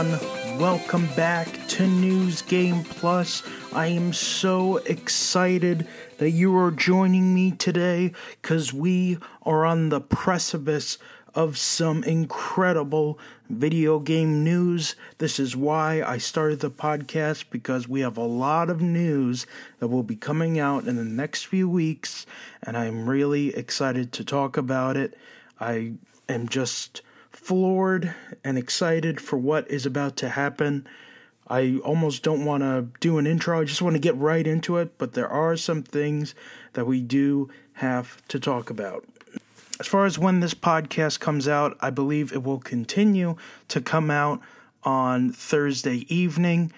Everyone. Welcome back to News Game Plus. I am so excited that you are joining me today because we are on the precipice of some incredible video game news. This is why I started the podcast because we have a lot of news that will be coming out in the next few weeks, and I'm really excited to talk about it. I am just floored and excited for what is about to happen. I almost don't want to do an intro. I just want to get right into it, but there are some things that we do have to talk about. As far as when this podcast comes out, I believe it will continue to come out on Thursday evening.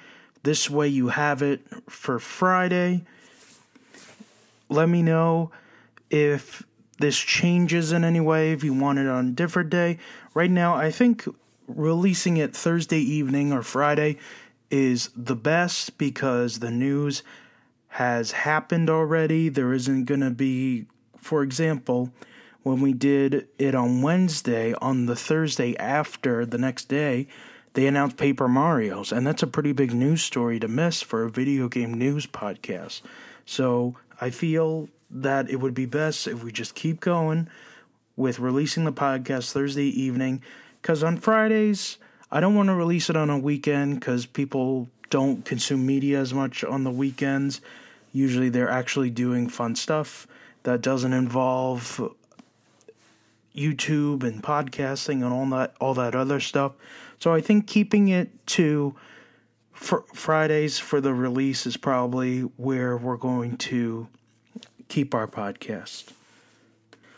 This way, you have it for Friday. Let me know if this changes in any way, if you want it on a different day. Right now, I think releasing it Thursday evening or Friday is the best because the news has happened already. There isn't going to be, for example, when we did it on Wednesday, on the Thursday after the next day, they announced Paper Mario's, and that's a pretty big news story to miss for a video game news podcast. So I feel that it would be best if we just keep going with releasing the podcast Thursday evening, because on Fridays, I don't want to release it on a weekend because people don't consume media as much on the weekends. Usually they're actually doing fun stuff that doesn't involve YouTube and podcasting and all that all that other stuff. So I think keeping it to fr- Fridays for the release is probably where we're going to keep our podcast.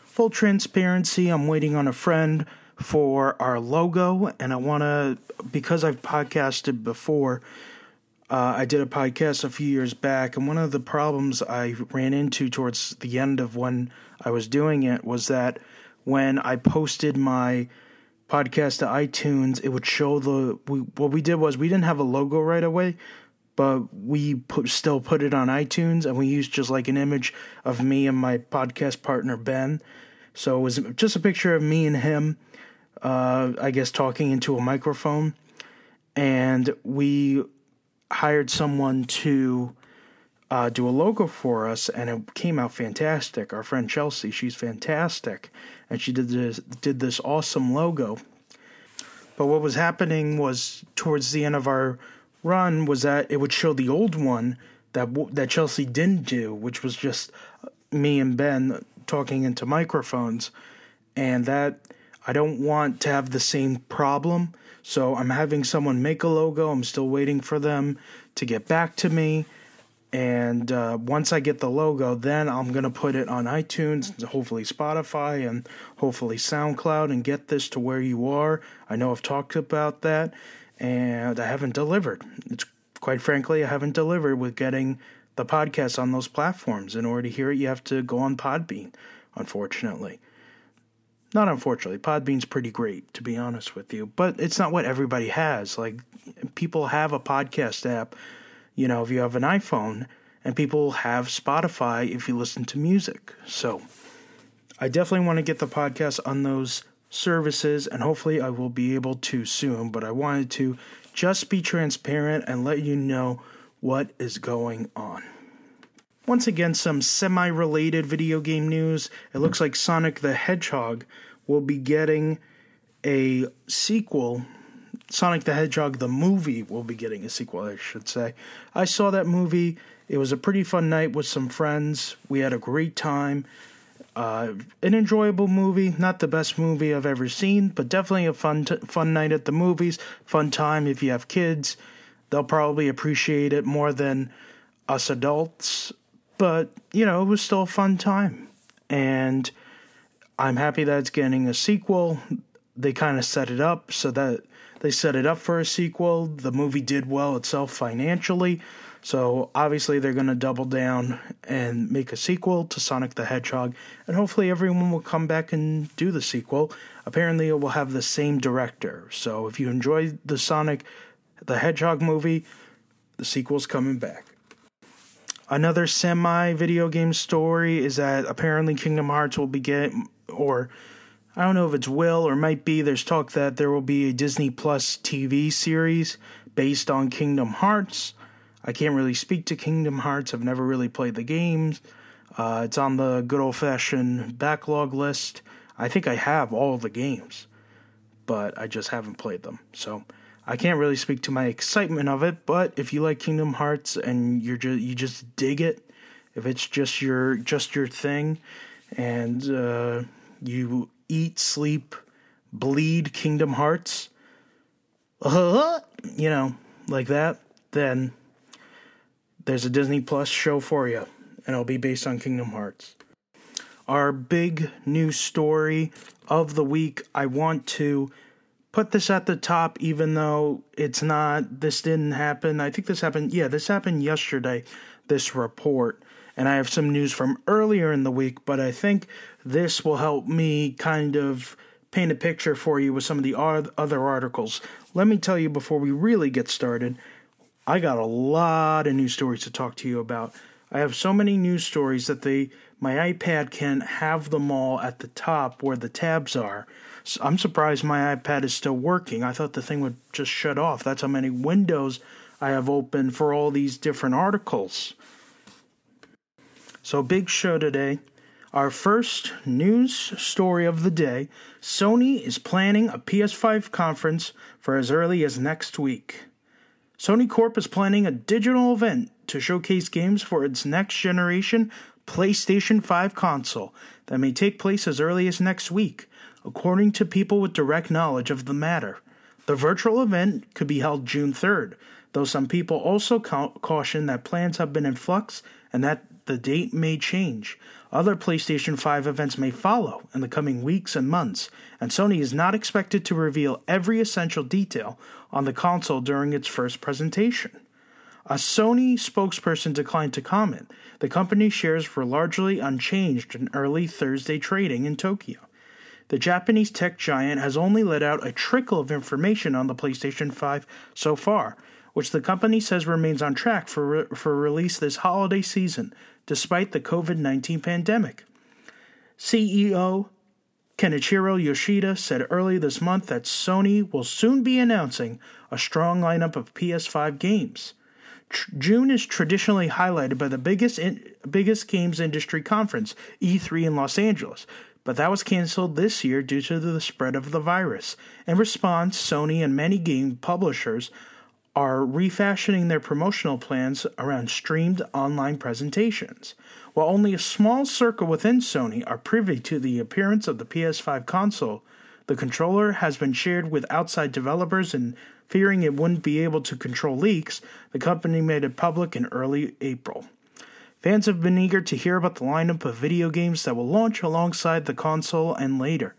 Full transparency, I'm waiting on a friend for our logo and I want to because I've podcasted before uh, I did a podcast a few years back, and one of the problems I ran into towards the end of when I was doing it was that when I posted my podcast to iTunes, it would show the. We, what we did was we didn't have a logo right away, but we put, still put it on iTunes, and we used just like an image of me and my podcast partner Ben. So it was just a picture of me and him, uh, I guess, talking into a microphone, and we hired someone to uh, do a logo for us, and it came out fantastic. Our friend Chelsea, she's fantastic, and she did this did this awesome logo. But what was happening was towards the end of our run was that it would show the old one that that Chelsea didn't do, which was just me and Ben talking into microphones, and that I don't want to have the same problem. So I'm having someone make a logo. I'm still waiting for them to get back to me and uh, once I get the logo, then I'm going to put it on iTunes, hopefully Spotify, and hopefully SoundCloud, and get this to where you are. I know I've talked about that, and I haven't delivered. It's quite frankly, I haven't delivered with getting the podcast on those platforms. In order to hear it, you have to go on Podbean, unfortunately. Not unfortunately, Podbean's pretty great, to be honest with you, but it's not what everybody has. Like, people have a podcast app you know, if you have an iPhone, and people have Spotify if you listen to music. So I definitely want to get the podcast on those services, and hopefully I will be able to soon. But I wanted to just be transparent and let you know what is going on. Once again, some semi related video game news. It looks like Sonic the Hedgehog will be getting a sequel Sonic the Hedgehog the movie will be getting a sequel, I should say. I saw that movie. It was a pretty fun night with some friends. We had a great time. Uh, an enjoyable movie, not the best movie I've ever seen, but definitely a fun t- fun night at the movies. Fun time if you have kids. They'll probably appreciate it more than us adults. But, you know, it was still a fun time. And I'm happy that it's getting a sequel. They kind of set it up so that they set it up for a sequel. The movie did well itself financially, so obviously they're going to double down and make a sequel to Sonic the Hedgehog, and hopefully everyone will come back and do the sequel. Apparently, it will have the same director. So if you enjoyed the Sonic the Hedgehog movie, the sequel's coming back. Another semi video game story is that apparently Kingdom Hearts will be get or I don't know if it's will or might be. There's talk that there will be a Disney Plus TV series based on Kingdom Hearts. I can't really speak to Kingdom Hearts. I've never really played the games. Uh, it's on the good old fashioned backlog list. I think I have all the games, but I just haven't played them. So I can't really speak to my excitement of it. But if you like Kingdom Hearts and you're just you just dig it, if it's just your just your thing, and uh, you eat, sleep, bleed Kingdom Hearts, you know, like that, then there's a Disney Plus show for you, and it'll be based on Kingdom Hearts. Our big news story of the week, I want to put this at the top, even though it's not, this didn't happen. I think this happened, yeah, this happened yesterday, this report. And I have some news from earlier in the week, but I think this will help me kind of paint a picture for you with some of the other articles. Let me tell you before we really get started, I got a lot of news stories to talk to you about. I have so many news stories that they my iPad can have them all at the top where the tabs are. So I'm surprised my iPad is still working. I thought the thing would just shut off. That's how many windows I have open for all these different articles. So, big show today. Our first news story of the day Sony is planning a PS5 conference for as early as next week. Sony Corp is planning a digital event to showcase games for its next generation PlayStation 5 console that may take place as early as next week, according to people with direct knowledge of the matter. The virtual event could be held June 3rd, though some people also ca- caution that plans have been in flux and that the date may change. Other PlayStation 5 events may follow in the coming weeks and months, and Sony is not expected to reveal every essential detail on the console during its first presentation. A Sony spokesperson declined to comment. The company's shares were largely unchanged in early Thursday trading in Tokyo. The Japanese tech giant has only let out a trickle of information on the PlayStation 5 so far, which the company says remains on track for, re- for release this holiday season, despite the COVID 19 pandemic. CEO Kenichiro Yoshida said early this month that Sony will soon be announcing a strong lineup of PS5 games. June is traditionally highlighted by the biggest in, biggest games industry conference, E3 in Los Angeles, but that was canceled this year due to the spread of the virus. In response, Sony and many game publishers are refashioning their promotional plans around streamed online presentations. While only a small circle within Sony are privy to the appearance of the PS5 console, the controller has been shared with outside developers and Fearing it wouldn't be able to control leaks, the company made it public in early April. Fans have been eager to hear about the lineup of video games that will launch alongside the console and later.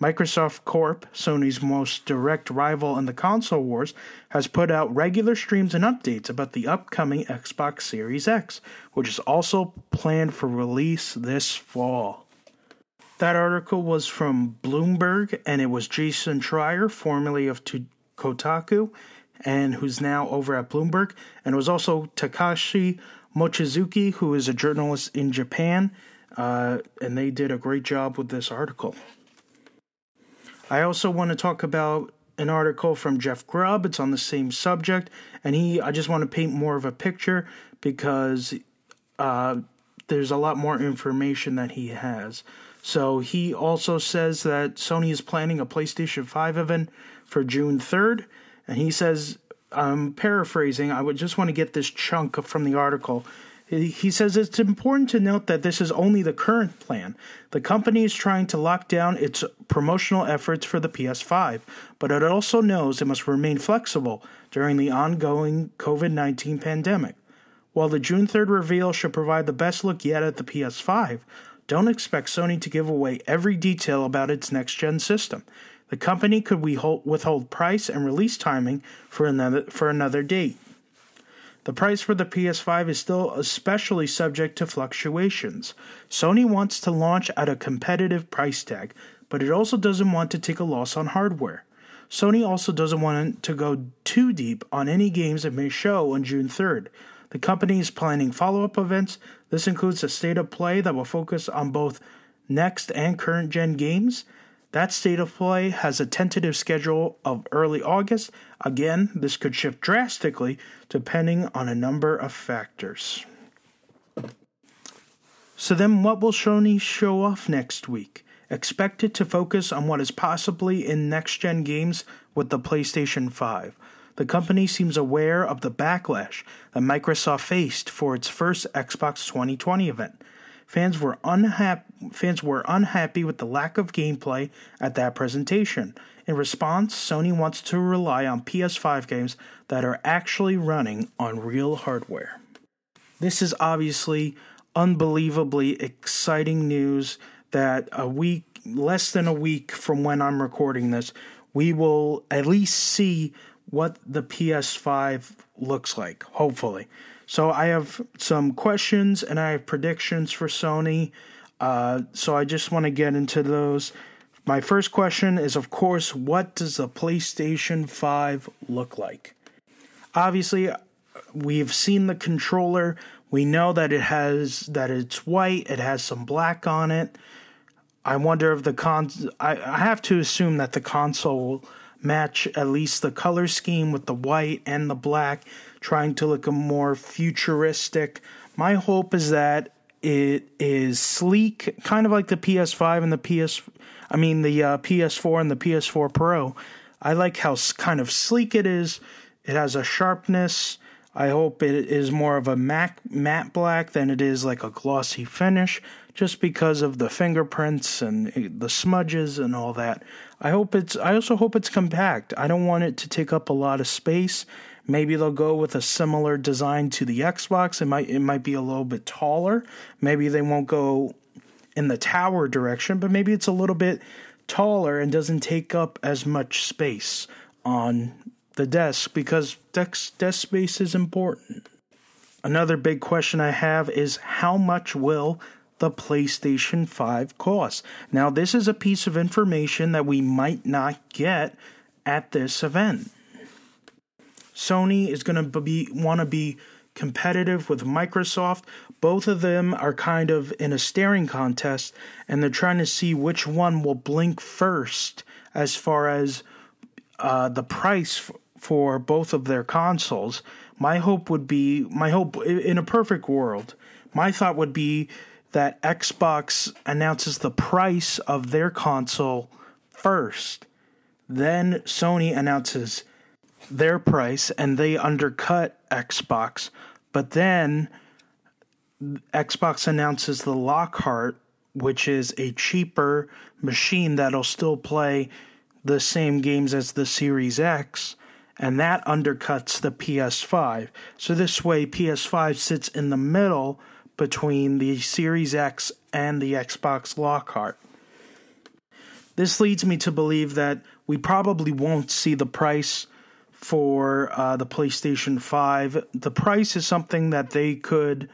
Microsoft Corp, Sony's most direct rival in the console wars, has put out regular streams and updates about the upcoming Xbox Series X, which is also planned for release this fall. That article was from Bloomberg, and it was Jason Schreier, formerly of Kotaku, and who's now over at Bloomberg. And it was also Takashi Mochizuki, who is a journalist in Japan, uh, and they did a great job with this article. I also want to talk about an article from Jeff Grubb. It's on the same subject, and he. I just want to paint more of a picture because uh, there's a lot more information that he has. So he also says that Sony is planning a PlayStation 5 event for June 3rd. And he says, I'm paraphrasing, I would just want to get this chunk from the article. He says it's important to note that this is only the current plan. The company is trying to lock down its promotional efforts for the PS5, but it also knows it must remain flexible during the ongoing COVID 19 pandemic. While the June 3rd reveal should provide the best look yet at the PS5, don't expect Sony to give away every detail about its next gen system. The company could withhold price and release timing for another, for another date. The price for the PS5 is still especially subject to fluctuations. Sony wants to launch at a competitive price tag, but it also doesn't want to take a loss on hardware. Sony also doesn't want to go too deep on any games it may show on June 3rd. The company is planning follow up events. This includes a state of play that will focus on both next and current gen games That state of play has a tentative schedule of early August. Again, this could shift drastically depending on a number of factors. So, then what will Sony show off next week? Expected to focus on what is possibly in next gen games with the PlayStation 5. The company seems aware of the backlash that Microsoft faced for its first Xbox 2020 event. Fans were unhappy fans were unhappy with the lack of gameplay at that presentation. In response, Sony wants to rely on PS5 games that are actually running on real hardware. This is obviously unbelievably exciting news that a week less than a week from when I'm recording this, we will at least see what the PS5 looks like, hopefully. So I have some questions and I have predictions for Sony. Uh, so I just want to get into those. My first question is, of course, what does the PlayStation 5 look like? Obviously, we've seen the controller. We know that it has that it's white. It has some black on it. I wonder if the con. I, I have to assume that the console match at least the color scheme with the white and the black, trying to look a more futuristic. My hope is that it is sleek, kind of like the PS5 and the PS, I mean the uh, PS4 and the PS4 Pro. I like how kind of sleek it is. It has a sharpness. I hope it is more of a matte, matte black than it is like a glossy finish, just because of the fingerprints and the smudges and all that. I hope it's. I also hope it's compact. I don't want it to take up a lot of space. Maybe they'll go with a similar design to the Xbox. It might. It might be a little bit taller. Maybe they won't go in the tower direction, but maybe it's a little bit taller and doesn't take up as much space on the desk because desk, desk space is important. Another big question I have is how much will the PlayStation 5 cost? Now, this is a piece of information that we might not get at this event. Sony is going to be want to be competitive with Microsoft. Both of them are kind of in a staring contest and they're trying to see which one will blink first as far as uh, the price for both of their consoles. My hope would be, my hope in a perfect world, my thought would be that Xbox announces the price of their console first. Then Sony announces their price and they undercut Xbox. But then Xbox announces the Lockhart, which is a cheaper machine that'll still play the same games as the Series X and that undercuts the PS5. So this way, PS5 sits in the middle between the Series X and the Xbox Lockhart. This leads me to believe that we probably won't see the price for uh, the PlayStation 5. The price is something that they could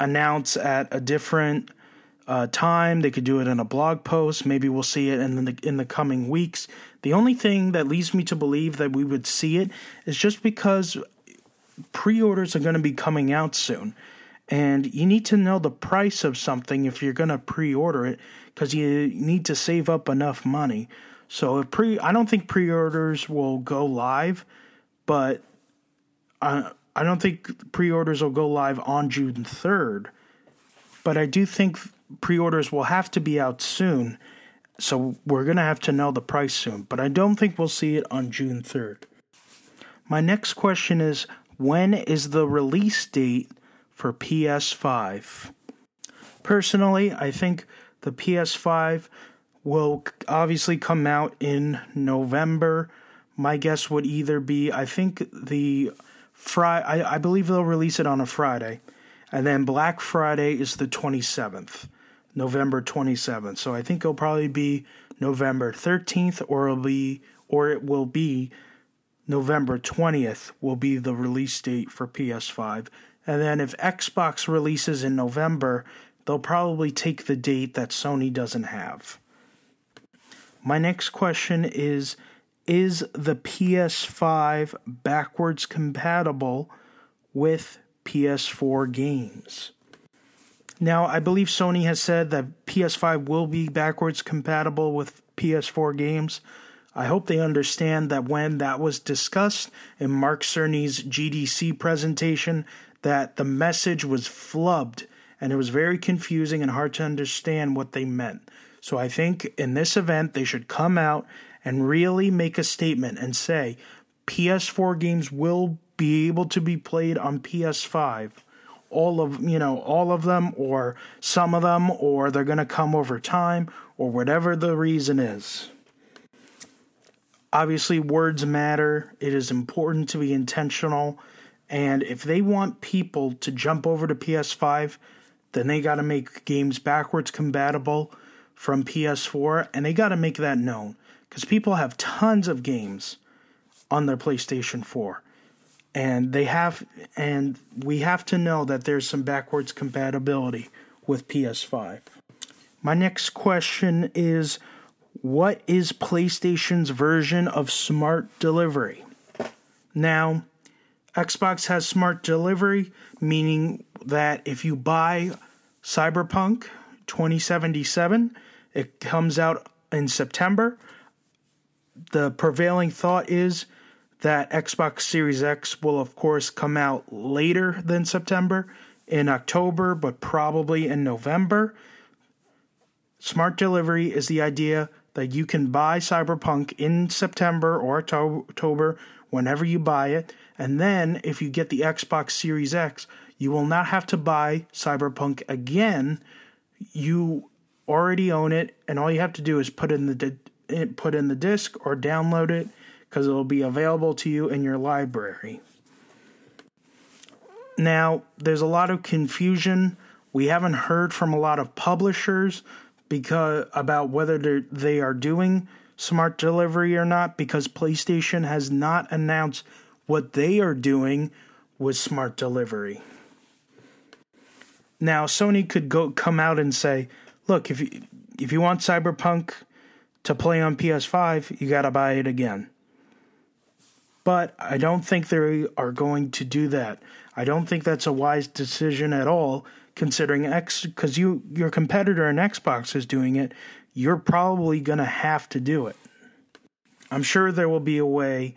announce at a different uh, time. They could do it in a blog post. Maybe we'll see it in the in the coming weeks. The only thing that leads me to believe that we would see it is just because pre-orders are going to be coming out soon. And you need to know the price of something if you're going to pre-order it because you need to save up enough money. So pre I don't think pre-orders will go live, but I I don't think pre-orders will go live on June 3rd. But I do think pre-orders will have to be out soon so we're to have to know the price soon, but I don't think we'll see it on June 3rd. My next question is when is the release date for PS5? Personally, I think the PS5 will obviously come out in November. My guess would either be I think the Friday I, believe they'll release it on a Friday. And then Black Friday is the 27th. November 27th. So I think it'll probably be November 13th or it'll be or it will be November 20th will be the release date for PS5. And then if Xbox releases in November, they'll probably take the date that Sony doesn't have. My next question is Is the PS5 backwards compatible with PS4 games? Now, I believe Sony has said that PS5 will be backwards compatible with PS4 games. I hope they understand that when that was discussed in Mark Cerny's GDC presentation, that the message was flubbed and it was very confusing and hard to understand what they meant. So I think in this event, they should come out and really make a statement and say PS4 games will be able to be played on PS5 all of you know all of them or some of them or they're going to come over time or whatever the reason is. Obviously words matter. It is important to be intentional. And if they want people to jump over to PS5 then they got to make games backwards compatible from PS4 and they got to make that known cuz people have tons of games on their PlayStation 4 and they have and we have to know that there's some backwards compatibility with PS5. My next question is what is PlayStation's version of smart delivery? Now, Xbox has smart delivery, meaning that if you buy Cyberpunk 2077, it comes out in September. The prevailing thought is that Xbox Series X will, of course, come out later than September in October, but probably in November. Smart delivery is the idea that you can buy Cyberpunk in September or October whenever you buy it. And then if you get the Xbox Series X, you will not have to buy Cyberpunk again. You already own it, and all you have to do is put in the put in the disc or download it because it will be available to you in your library. Now, there's a lot of confusion. We haven't heard from a lot of publishers because about whether they are doing smart delivery or not because PlayStation has not announced what they are doing with smart delivery. Now, Sony could go come out and say, "Look, if you if you want Cyberpunk to play on PS5, you got to buy it again." But I don't think they are going to do that. I don't think that's a wise decision at all, considering X because you your competitor in Xbox is doing it. You're probably going to have to do it. I'm sure there will be a way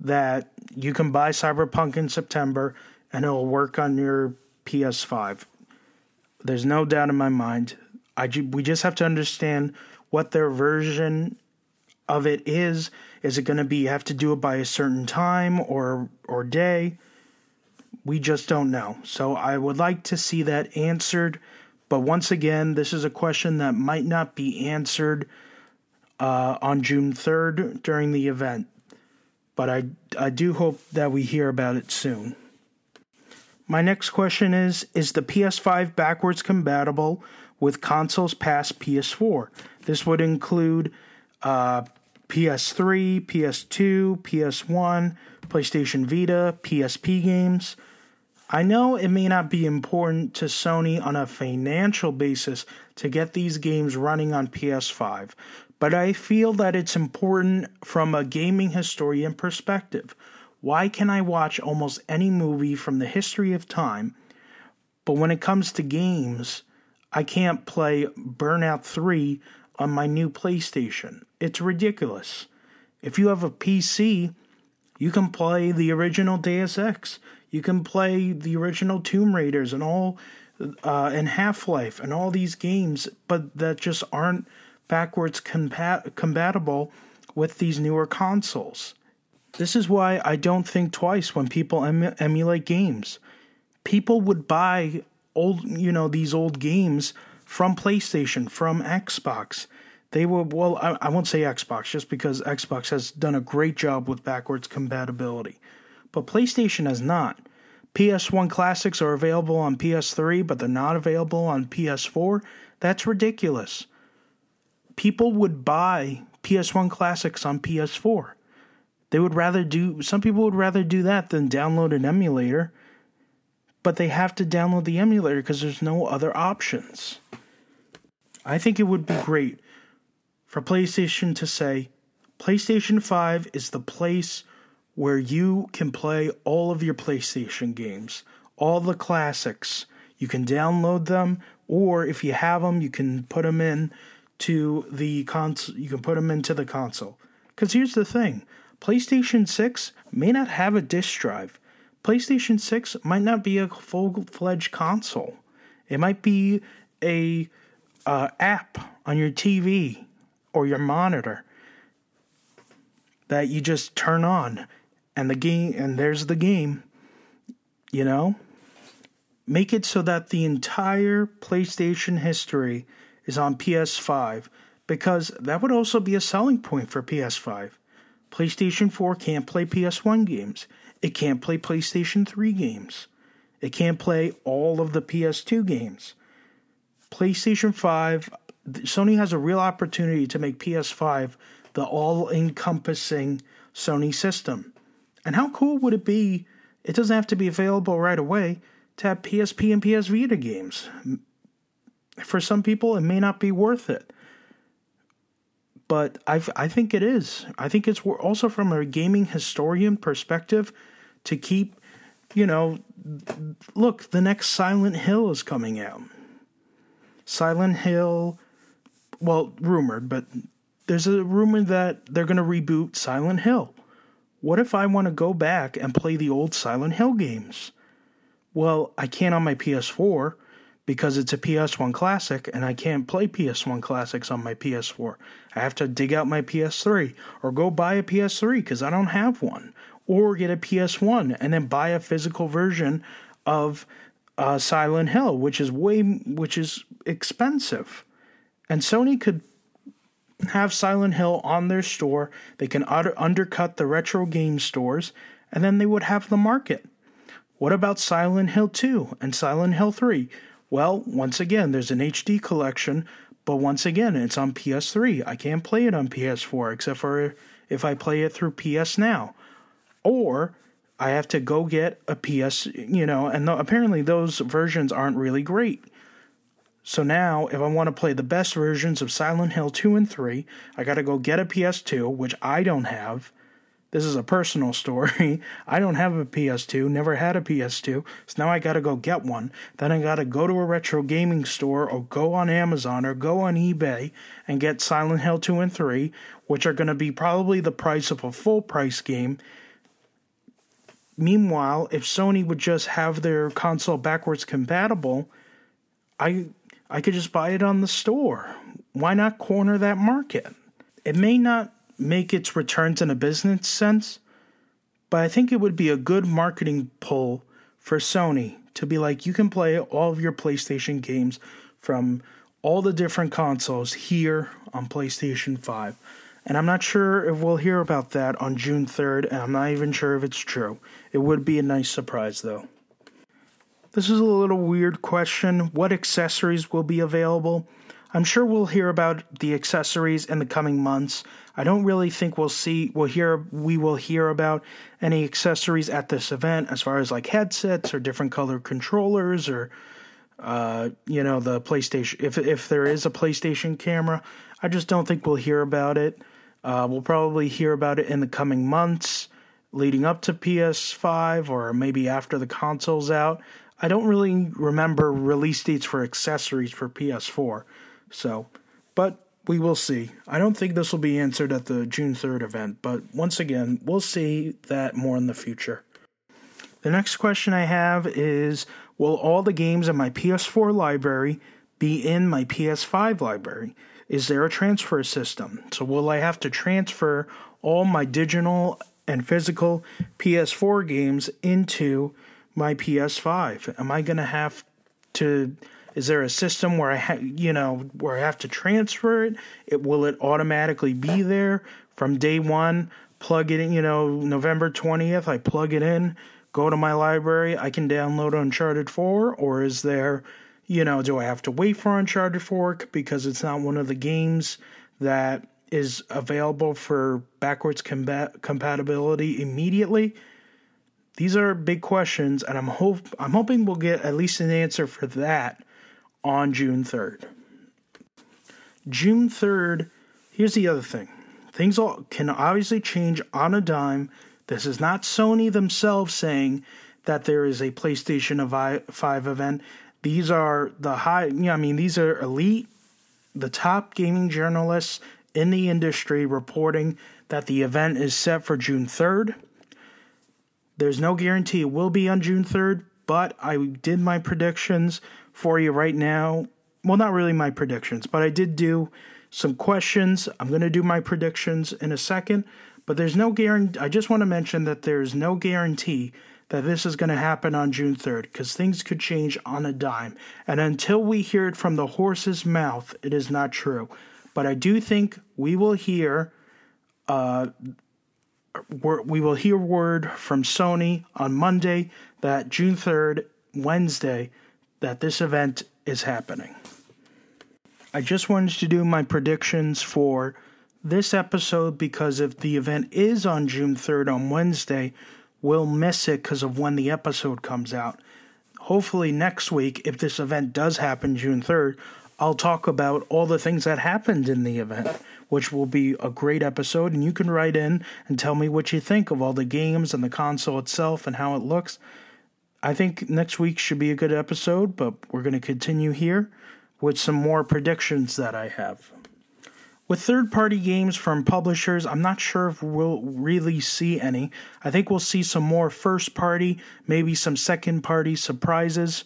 that you can buy Cyberpunk in September and it'll work on your PS5. There's no doubt in my mind. I we just have to understand what their version of it is. Is it going to be you have to do it by a certain time or or day? We just don't know. So I would like to see that answered. But once again, this is a question that might not be answered uh, on June 3rd during the event. But I, I do hope that we hear about it soon. My next question is Is the PS5 backwards compatible with consoles past PS4? This would include uh, PS3, PS2, PS1, PlayStation Vita, PSP games. I know it may not be important to Sony on a financial basis to get these games running on PS5, but I feel that it's important from a gaming historian perspective. Why can I watch almost any movie from the history of time, but when it comes to games, I can't play Burnout 3 on my new PlayStation. It's ridiculous. If you have a PC, you can play the original Deus Ex. You can play the original Tomb Raiders and all, uh, and Half Life and all these games, but that just aren't backwards compat- compatible with these newer consoles. This is why I don't think twice when people em- emulate games. People would buy old, you know, these old games from PlayStation, from Xbox. They were, well, I, I won't say Xbox just because Xbox has done a great job with backwards compatibility. But PlayStation has not. PS1 classics are available on PS3, but they're not available on PS4. That's ridiculous. People would buy PS1 classics on PS4. They would rather do, some people would rather do that than download an emulator, but they have to download the emulator because there's no other options. I think it would be great for PlayStation to say PlayStation 5 is the place where you can play all of your PlayStation games, all the classics. You can download them, or if you have them, you can put them in to the console. You can put them into the console. Because here's the thing: PlayStation 6 may not have a disk drive. PlayStation 6 might not be a full-fledged console. It might be a uh, app on your TV or your monitor that you just turn on and the game and there's the game you know make it so that the entire PlayStation history is on PS5 because that would also be a selling point for PS5 PlayStation 4 can't play PS1 games it can't play PlayStation 3 games it can't play all of the PS2 games PlayStation 5 Sony has a real opportunity to make PS5 the all encompassing Sony system. And how cool would it be? It doesn't have to be available right away to have PSP and PS Vita games. For some people, it may not be worth it. But I, I think it is. I think it's also from a gaming historian perspective to keep, you know, look, the next Silent Hill is coming out. Silent Hill, well, rumored, but there's a rumor that they're going to reboot Silent Hill. What if I want to go back and play the old Silent Hill games? Well, I can't on my PS4 because it's a PS1 classic and I can't play PS1 classics on my PS4. I have to dig out my PS3 or go buy a PS3 because I don't have one, or get a PS1 and then buy a physical version of uh, Silent Hill, which is way which is expensive. And Sony could have Silent Hill on their store. They can utter, undercut the retro game stores, and then they would have the market. What about Silent Hill 2 and Silent Hill 3? Well, once again, there's an HD collection, but once again, it's on PS3. I can't play it on PS4 except for if I play it through PS Now. Or I have to go get a PS, you know, and apparently those versions aren't really great. So now, if I want to play the best versions of Silent Hill 2 and 3, I got to go get a PS2, which I don't have. This is a personal story. I don't have a PS2, never had a PS2, so now I got to go get one. Then I got to go to a retro gaming store or go on Amazon or go on eBay and get Silent Hill 2 and 3, which are to be probably the price of a full price game. Meanwhile, if Sony would just have their console backwards compatible, I I could just buy it on the store. Why not corner that market? It may not make its returns in a business sense, but I think it would be a good marketing pull for Sony to be like, you can play all of your PlayStation games from all the different consoles here on PlayStation 5. And I'm not sure if we'll hear about that on June 3rd, and I'm not even sure if it's true. It would be a nice surprise, though. This is a little weird question. What accessories will be available? I'm sure we'll hear about the accessories in the coming months. I don't really think we'll see we'll hear we will hear about any accessories at this event as far as like headsets or different color controllers or uh, you know the PlayStation if if there is a PlayStation camera. I just don't think we'll hear about it. Uh, we'll probably hear about it in the coming months leading up to PS5 or maybe after the console's out. I don't really remember release dates for accessories for PS4. So, but we will see. I don't think this will be answered at the June 3rd event, but once again, we'll see that more in the future. The next question I have is Will all the games in my PS4 library be in my PS5 library? Is there a transfer system? So, will I have to transfer all my digital and physical PS4 games into my PS5? Am I going to have to is there a system where I ha- you know where I have to transfer it? It will it automatically be there from day 1? Plug it in, you know, November 20th, I plug it in, go to my library, I can download Uncharted 4 or is there you know, do I have to wait for Uncharted 4 because it's not one of the games that is available for backwards combat- compatibility immediately? These are big questions, and I'm hope I'm hoping we'll get at least an answer for that on June 3rd. June 3rd, here's the other thing. Things all, can obviously change on a dime. This is not Sony themselves saying that there is a PlayStation 5 event. These are the high, you know, I mean, these are elite, the top gaming journalists in the industry reporting that the event is set for June 3rd. There's no guarantee it will be on June 3rd, but I did my predictions for you right now. Well, not really my predictions, but I did do some questions. I'm going to do my predictions in a second, but there's no guarantee. I just want to mention that there's no guarantee that this is going to happen on June 3rd because things could change on a dime. And until we hear it from the horse's mouth, it is not true. But I do think we will hear. Uh, we will hear word from Sony on Monday that June 3rd, Wednesday, that this event is happening. I just wanted to do my predictions for this episode because if the event is on June 3rd on Wednesday, we'll miss it because of when the episode comes out. Hopefully, next week, if this event does happen June 3rd, I'll talk about all the things that happened in the event, which will be a great episode. And you can write in and tell me what you think of all the games and the console itself and how it looks. I think next week should be a good episode, but we're going to continue here with some more predictions that I have. With third party games from publishers, I'm not sure if we'll really see any. I think we'll see some more first party, maybe some second party surprises.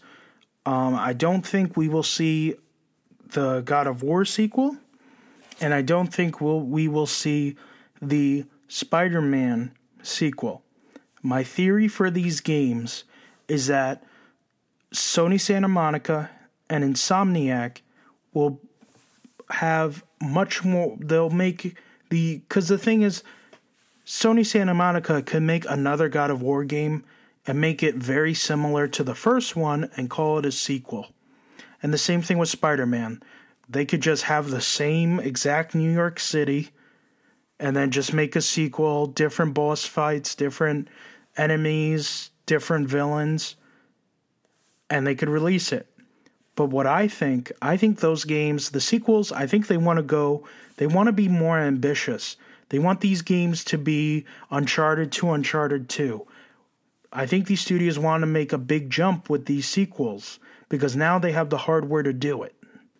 Um, I don't think we will see the God of War sequel, and I don't think we'll, we will see the Spider Man sequel. My theory for these games is that Sony Santa Monica and Insomniac will have much more. They'll make the because the thing is, Sony Santa Monica can make another God of War game and make it very similar to the first one and call it a sequel. And the same thing with Spider Man. They could just have the same exact New York City and then just make a sequel, different boss fights, different enemies, different villains, and they could release it. But what I think, I think those games, the sequels, I think they want to go, they want to be more ambitious. They want these games to be Uncharted to Uncharted 2. I think these studios want to make a big jump with these sequels because now they have the hardware to do it.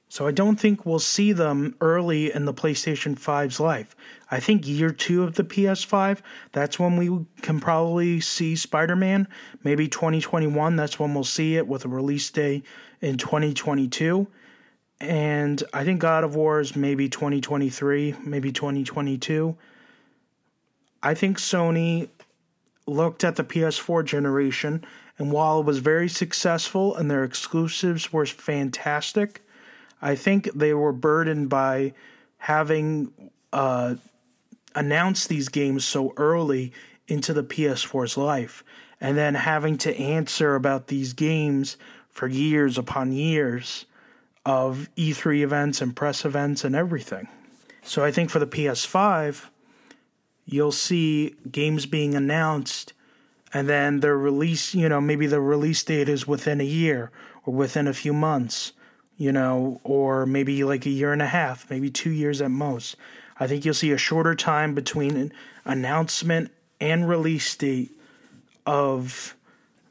So I don't think we'll see them early in the PlayStation 5's life. I think year two of the PS5, that's when we can probably see Spider Man. Maybe 2021, that's when we'll see it with a release day in 2022. And I think God of War is maybe 2023, maybe 2022. I think Sony looked at the PS4 generation, and while it was very successful and their exclusives were fantastic, I think they were burdened by having uh, announced these games so early into the PS4's life, and then having to answer about these games for years upon years of E3 events and press events and everything. So I think for the PS5, you'll see games being announced and then their release, you know, maybe the release date is within a year or within a few months, you know, or maybe like a year and a half, maybe two years at most. I think you'll see a shorter time between an announcement and release date of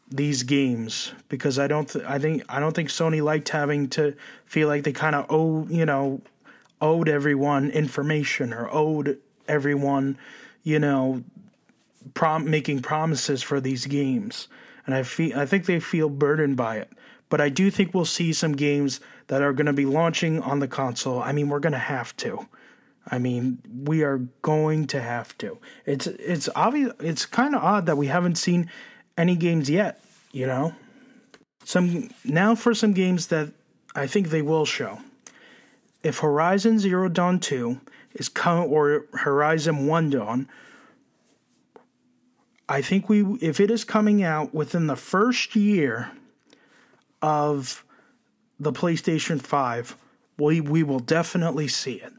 these games because I don't th- I think I don't think Sony liked having to feel like they kind of owe you know owed everyone information or owed everyone you know prom- making promises for these games and I feel I think they feel burdened by it but I do think we'll see some games that are going to be launching on the console I mean we're going to have to I mean, we are going to have to. It's it's obvious. It's kind of odd that we haven't seen any games yet, you know? Some now for some games that I think they will show. If Horizon Zero Dawn 2 is coming or Horizon One Dawn, I think we if it is coming out within the first year of the PlayStation 5, we we will definitely see it.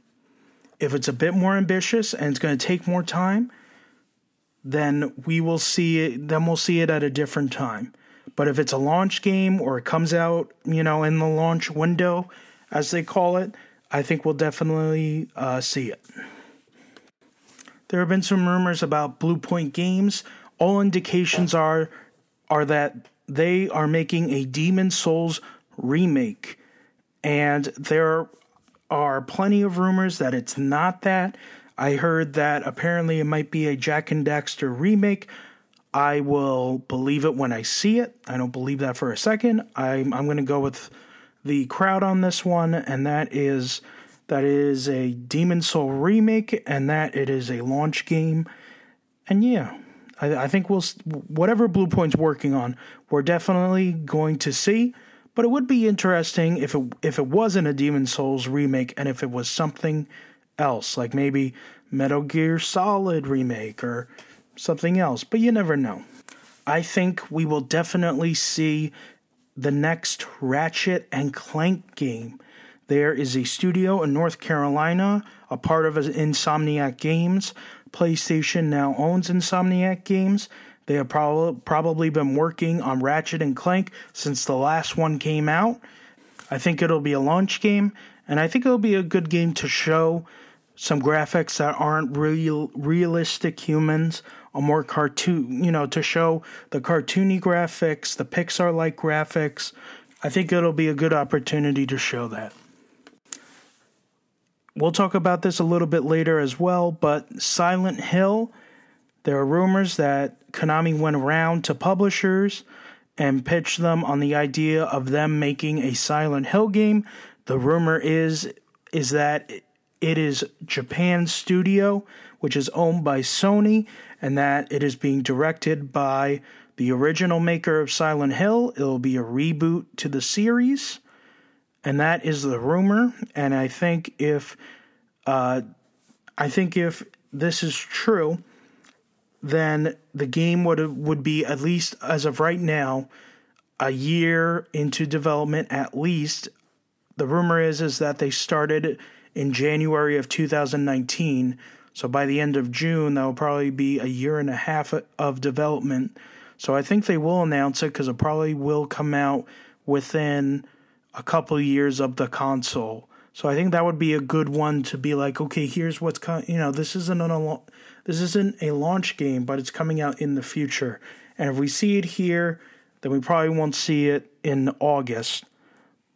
If it's a bit more ambitious and it's going to take more time, then we will see it then we'll see it at a different time. But if it's a launch game or it comes out, you know, in the launch window, as they call it, I think we'll definitely uh, see it. There have been some rumors about Bluepoint Games. All indications are are that they are making a Demon Souls remake. And there are plenty of rumors that it's not that. I heard that apparently it might be a Jak and Daxter remake. I will believe it when I see it. I don't believe that for a second. I'm I'm going to go with the crowd on this one, and that is that is a Demon Soul remake, and that it is a launch game. And yeah, I, I think we'll whatever Bluepoint's working on, we're definitely going to see. But it would be interesting if it if it wasn't a Demon's Souls remake and if it was something else, like maybe Metal Gear Solid remake or something else. But you never know. I think we will definitely see the next Ratchet and Clank game. There is a studio in North Carolina, a part of Insomniac Games. PlayStation now owns Insomniac Games. They have prob- probably been working on Ratchet and Clank since the last one came out. I think it'll be a launch game, and I think it'll be a good game to show some graphics that aren't real realistic humans, a more cartoon, you know, to show the cartoony graphics, the Pixar like graphics. I think it'll be a good opportunity to show that. We'll talk about this a little bit later as well, but Silent Hill, there are rumors that Konami went around to publishers and pitched them on the idea of them making a Silent Hill game. The rumor is is that it is Japan Studio, which is owned by Sony, and that it is being directed by the original maker of Silent Hill. It'll be a reboot to the series and that is the rumor. And I think if, uh, I think if this is true, then the game would would be at least as of right now, a year into development at least. The rumor is is that they started in January of 2019. So by the end of June, that will probably be a year and a half of development. So I think they will announce it because it probably will come out within a couple years of the console. So I think that would be a good one to be like, okay, here's what's coming. You know, this isn't a this isn't a launch game, but it's coming out in the future. And if we see it here, then we probably won't see it in August.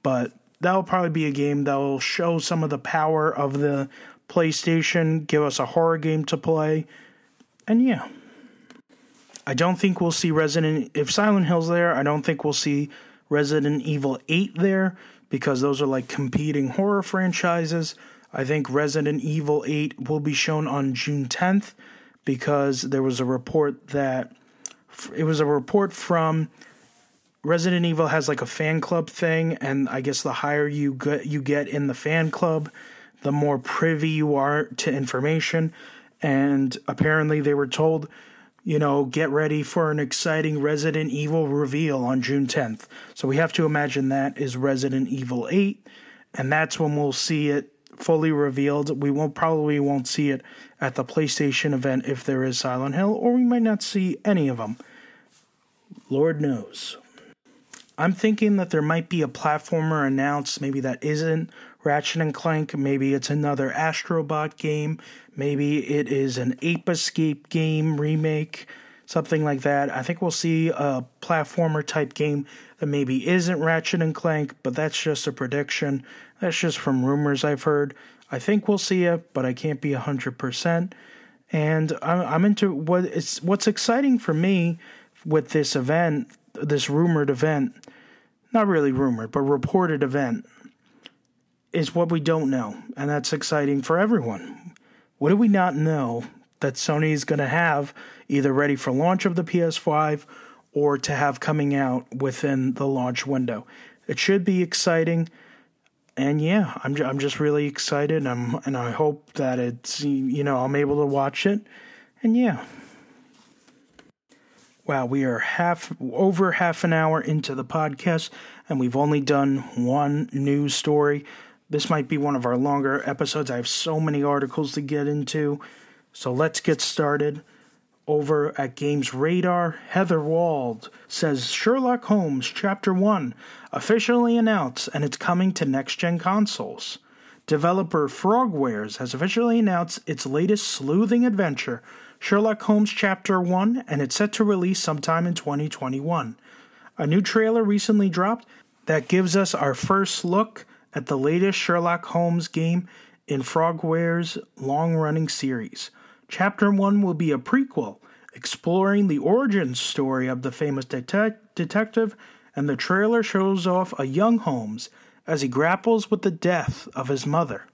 But that'll probably be a game that will show some of the power of the PlayStation, give us a horror game to play, and yeah. I don't think we'll see Resident. If Silent Hill's there, I don't think we'll see Resident Evil 8 there because those are like competing horror franchises. I think Resident Evil 8 will be shown on June 10th because there was a report that it was a report from Resident Evil has like a fan club thing and I guess the higher you get you get in the fan club, the more privy you are to information and apparently they were told you know, get ready for an exciting Resident Evil reveal on June 10th. So we have to imagine that is Resident Evil 8, and that's when we'll see it fully revealed. We won't probably won't see it at the PlayStation event if there is Silent Hill, or we might not see any of them. Lord knows. I'm thinking that there might be a platformer announced, maybe that isn't Ratchet and Clank, maybe it's another Astrobot game, maybe it is an Ape Escape game remake, something like that. I think we'll see a platformer type game that maybe isn't Ratchet and Clank, but that's just a prediction. That's just from rumors I've heard. I think we'll see it, but I can't be 100%. And I'm into what it's what's exciting for me with this event, this rumored event not really rumored, but reported event is what we don't know. And that's exciting for everyone. What do we not know that Sony is going to have either ready for launch of the PS5 or to have coming out within the launch window? It should be exciting. And yeah, I'm I'm just really excited. I'm and I hope that it's you know I'm able to watch it. And yeah, Wow, we are half over half an hour into the podcast, and we've only done one news story. This might be one of our longer episodes. I have so many articles to get into. So let's get started. Over at Games Radar, Heather Wald says Sherlock Holmes Chapter 1 officially announced and it's coming to next gen consoles. Developer Frogwares has officially announced its latest sleuthing adventure Sherlock Holmes Chapter 1, and it's set to release sometime in 2021. A new trailer recently dropped that gives us our first look at the latest Sherlock Holmes game in Frogware's long running series. Chapter 1 will be a prequel exploring the origin story of the famous detective, and the trailer shows off a young Holmes as he grapples with the death of his mother.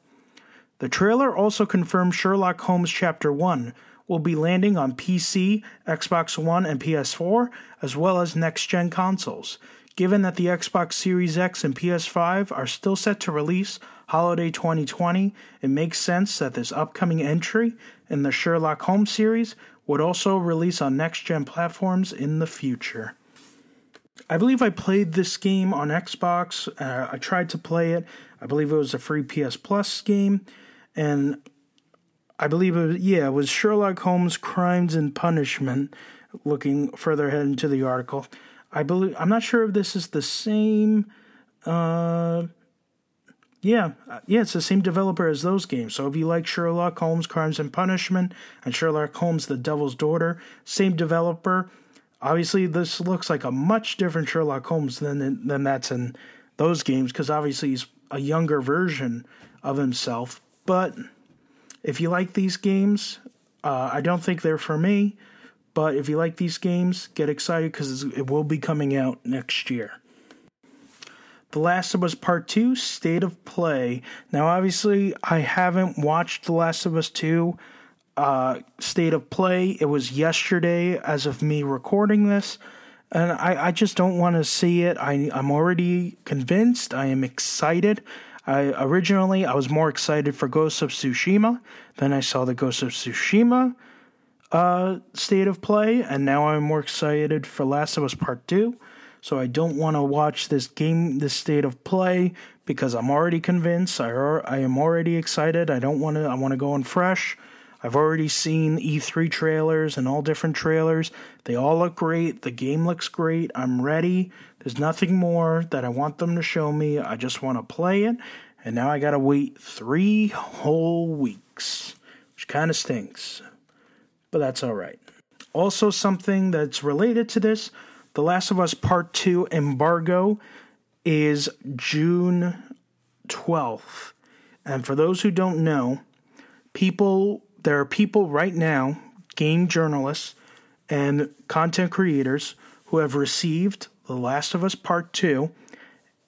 The trailer also confirms Sherlock Holmes Chapter 1 will be landing on PC, Xbox One, and PS4, as well as next gen consoles. Given that the Xbox Series X and PS5 are still set to release holiday 2020, it makes sense that this upcoming entry in the Sherlock Holmes series would also release on next gen platforms in the future. I believe I played this game on Xbox. Uh, I tried to play it. I believe it was a free PS Plus game, and I believe it was, yeah, it was Sherlock Holmes Crimes and Punishment. Looking further ahead into the article, I believe I'm not sure if this is the same. Uh, yeah, yeah, it's the same developer as those games. So if you like Sherlock Holmes Crimes and Punishment and Sherlock Holmes The Devil's Daughter, same developer. Obviously, this looks like a much different Sherlock Holmes than than that's in those games because obviously he's a younger version of himself. But if you like these games, uh, I don't think they're for me. But if you like these games, get excited because it will be coming out next year. The Last of Us Part 2 State of Play. Now, obviously, I haven't watched The Last of Us 2 uh, state of play. It was yesterday as of me recording this, and I, I just don't want to see it. I, I'm already convinced. I am excited. I originally I was more excited for Ghost of Tsushima. Then I saw the Ghost of Tsushima uh, state of play, and now I'm more excited for Last of Us Part Two. So I don't want to watch this game, this state of play, because I'm already convinced. I I am already excited. I don't want to. I want to go in fresh. I've already seen E3 trailers and all different trailers. They all look great. The game looks great. I'm ready. There's nothing more that I want them to show me. I just want to play it. And now I got to wait three whole weeks, which kind of stinks. But that's all right. Also, something that's related to this The Last of Us Part 2 embargo is June 12th. And for those who don't know, people there are people right now, game journalists and content creators, who have received The Last of Us Part 2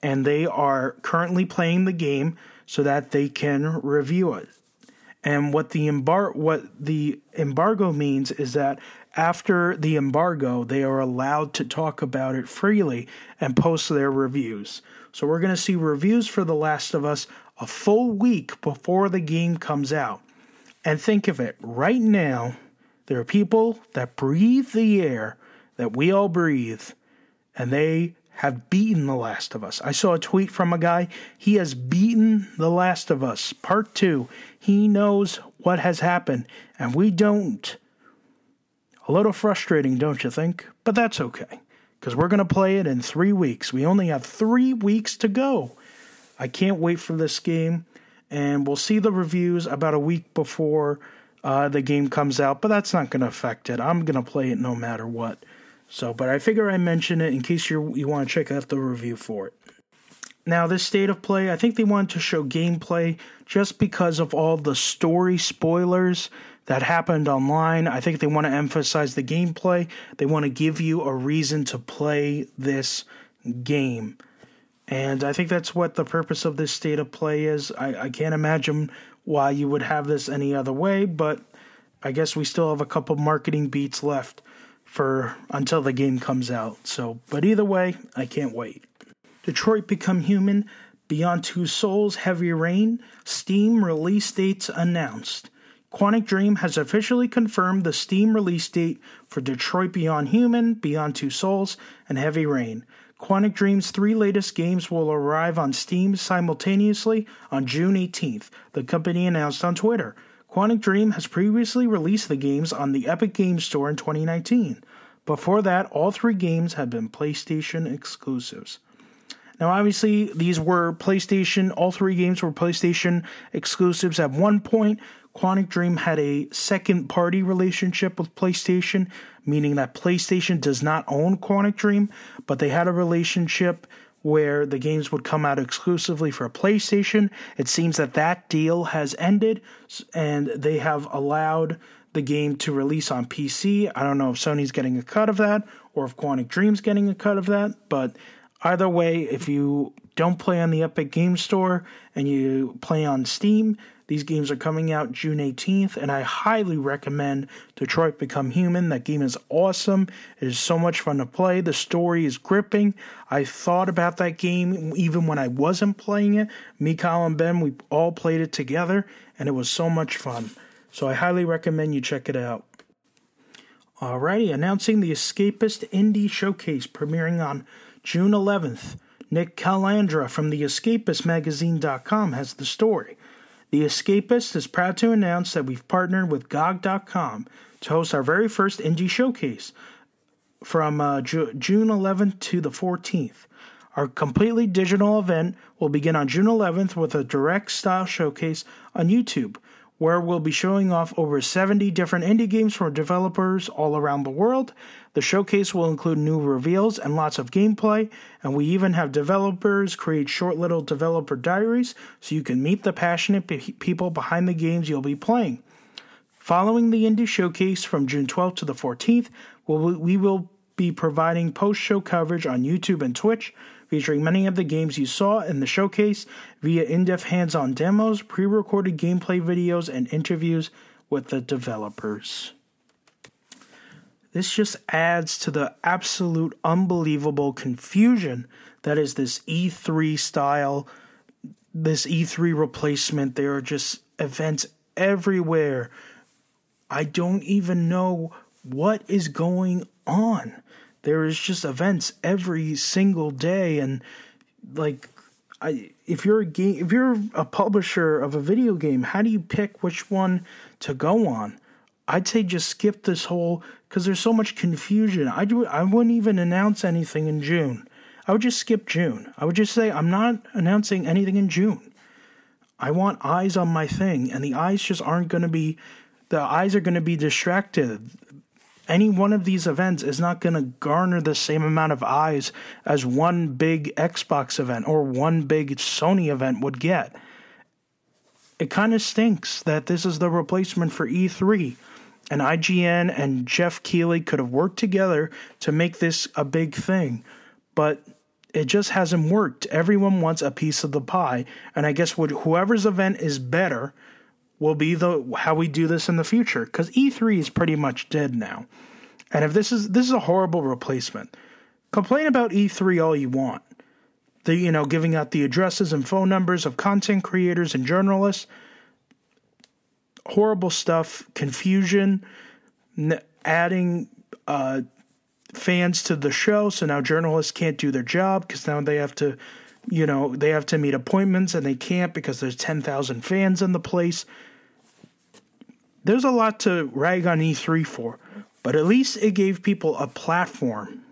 and they are currently playing the game so that they can review it. And what the embar- what the embargo means is that after the embargo, they are allowed to talk about it freely and post their reviews. So we're going to see reviews for The Last of Us a full week before the game comes out. And think of it right now, there are people that breathe the air that we all breathe, and they have beaten The Last of Us. I saw a tweet from a guy, he has beaten The Last of Us, part two. He knows what has happened, and we don't. A little frustrating, don't you think? But that's okay, because we're going to play it in three weeks. We only have three weeks to go. I can't wait for this game and we'll see the reviews about a week before uh, the game comes out, but that's not going to affect it. I'm going to play it no matter what. So, but I figure I mention it in case you you want to check out the review for it. Now, this state of play, I think they wanted to show gameplay just because of all the story spoilers that happened online. I think they want to emphasize the gameplay. They want to give you a reason to play this game. And I think that's what the purpose of this state of play is. I, I can't imagine why you would have this any other way, but I guess we still have a couple marketing beats left for until the game comes out. So, but either way, I can't wait. Detroit Become Human, Beyond Two Souls, Heavy Rain, Steam release dates announced. Quantic Dream has officially confirmed the Steam release date for Detroit Beyond Human, Beyond Two Souls, and Heavy Rain. Quantic Dream's three latest games will arrive on Steam simultaneously on June 18th, the company announced on Twitter. Quantic Dream has previously released the games on the Epic Games Store in 2019. Before that, all three games had been PlayStation exclusives. Now, obviously, these were PlayStation, all three games were PlayStation exclusives at one point. Quantic Dream had a second party relationship with PlayStation, meaning that PlayStation does not own Quantic Dream, but they had a relationship where the games would come out exclusively for PlayStation. It seems that that deal has ended and they have allowed the game to release on PC. I don't know if Sony's getting a cut of that or if Quantic Dream's getting a cut of that, but either way, if you don't play on the Epic Game Store and you play on Steam, these games are coming out June 18th, and I highly recommend Detroit Become Human. That game is awesome. It is so much fun to play. The story is gripping. I thought about that game even when I wasn't playing it. Me, Kyle, and Ben, we all played it together, and it was so much fun. So I highly recommend you check it out. Alrighty, announcing the Escapist Indie Showcase premiering on June 11th. Nick Calandra from the EscapistMagazine.com has the story. The Escapist is proud to announce that we've partnered with GOG.com to host our very first indie showcase from uh, Ju- June 11th to the 14th. Our completely digital event will begin on June 11th with a direct style showcase on YouTube where we'll be showing off over 70 different indie games from developers all around the world. The showcase will include new reveals and lots of gameplay, and we even have developers create short little developer diaries so you can meet the passionate pe- people behind the games you'll be playing. Following the indie showcase from June 12th to the 14th, we will be providing post show coverage on YouTube and Twitch featuring many of the games you saw in the showcase via in depth hands on demos, pre recorded gameplay videos, and interviews with the developers. This just adds to the absolute unbelievable confusion that is this E3 style, this E3 replacement. There are just events everywhere. I don't even know what is going on there is just events every single day. And like I, if you're a game if you're a publisher of a video game how do you pick which one to go on? I'd say just skip this whole because there's so much confusion. I do i wouldn't even announce anything in june. I would just skip june. I would just say i'm not announcing anything in june. I want eyes on my thing. And the eyes just aren't going to be the eyes are going to be distracted any one of these events is not going to garner the same amount of eyes as one big Xbox event or one big Sony event would get. It kind of stinks that this is the replacement for E3. And IGN and Geoff Keighley could have worked together to make this a big thing. But it just hasn't worked. Everyone wants a piece of the pie. And I guess whoever's event is better will be the how we do this in the future because E3 is pretty much dead now. And if this is this is a horrible replacement, complain about E3 all you want. The you know giving out the addresses and phone numbers of content creators and journalists. Horrible stuff, confusion, adding uh, fans to the show, so now journalists can't do their job because now they have to, you know, they have to meet appointments and they can't because there's ten thousand fans in the place there's a lot to rag on E3 for, but at least it gave people a platform,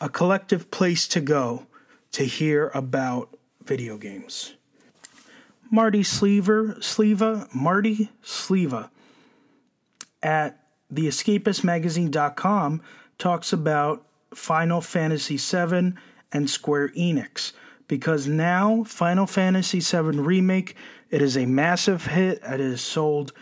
a collective place to go to hear about video games. Marty Sliver, Sleva, Marty Sleva at theescapistmagazine.com talks about Final Fantasy VII and Square Enix because now Final Fantasy VII Remake it is a massive hit. It has sold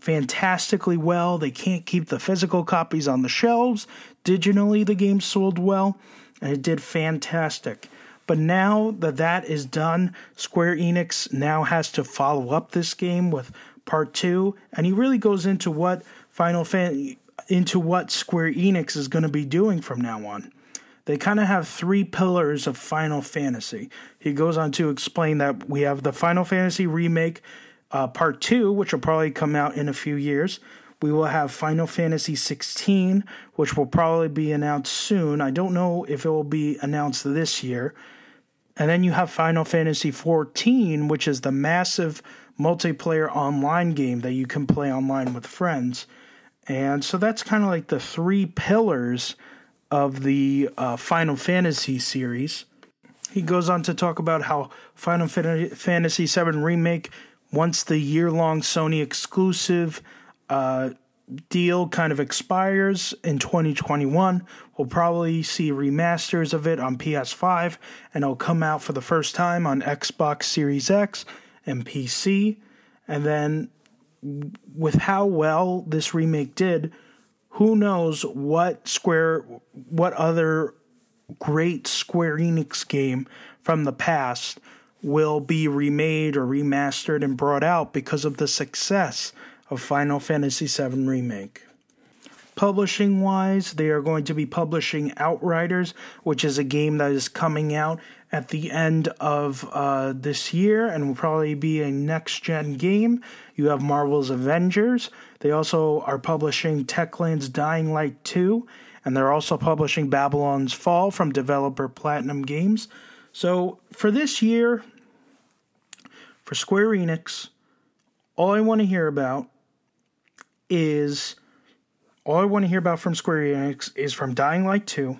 fantastically well. They can't keep the physical copies on the shelves. Digitally, the game sold well, and it did fantastic. But now that that is done, Square Enix now has to follow up this game with part two, and he really goes into what Final Fan into what Square Enix is going to be doing from now on. They kind of have three pillars of Final Fantasy. He goes on to explain that we have the Final Fantasy remake uh, part two, which will probably come out in a few years. We will have Final Fantasy 16, which will probably be announced soon. I don't know if it will be announced this year. And then you have Final Fantasy 14, which is the massive multiplayer online game that you can play online with friends. And so that's kind of like the three pillars of the uh, Final Fantasy series. He goes on to talk about how Final Fantasy VII Remake once the year long Sony exclusive uh, deal kind of expires in 2021. We'll probably see remasters of it on PS5, and it'll come out for the first time on Xbox Series X and PC. And then, with how well this remake did, who knows what Square, what other great Square Enix game from the past will be remade or remastered and brought out because of the success of Final Fantasy VII Remake. Publishing wise, they are going to be publishing Outriders, which is a game that is coming out at the end of uh, this year and will probably be a next gen game. You have Marvel's Avengers. They also are publishing Techland's Dying Light 2, and they're also publishing Babylon's Fall from developer Platinum Games. So for this year, for Square Enix, all I want to hear about is all I want to hear about from Square Enix is from Dying Light 2.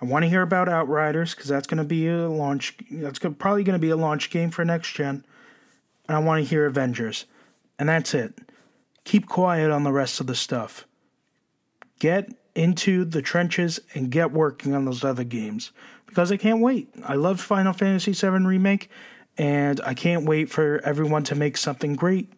I want to hear about Outriders because that's going to be a launch. That's probably going to be a launch game for next gen, and I want to hear Avengers, and that's it. Keep quiet on the rest of the stuff. Get into the trenches and get working on those other games because I can't wait. I love Final Fantasy VII Remake, and I can't wait for everyone to make something great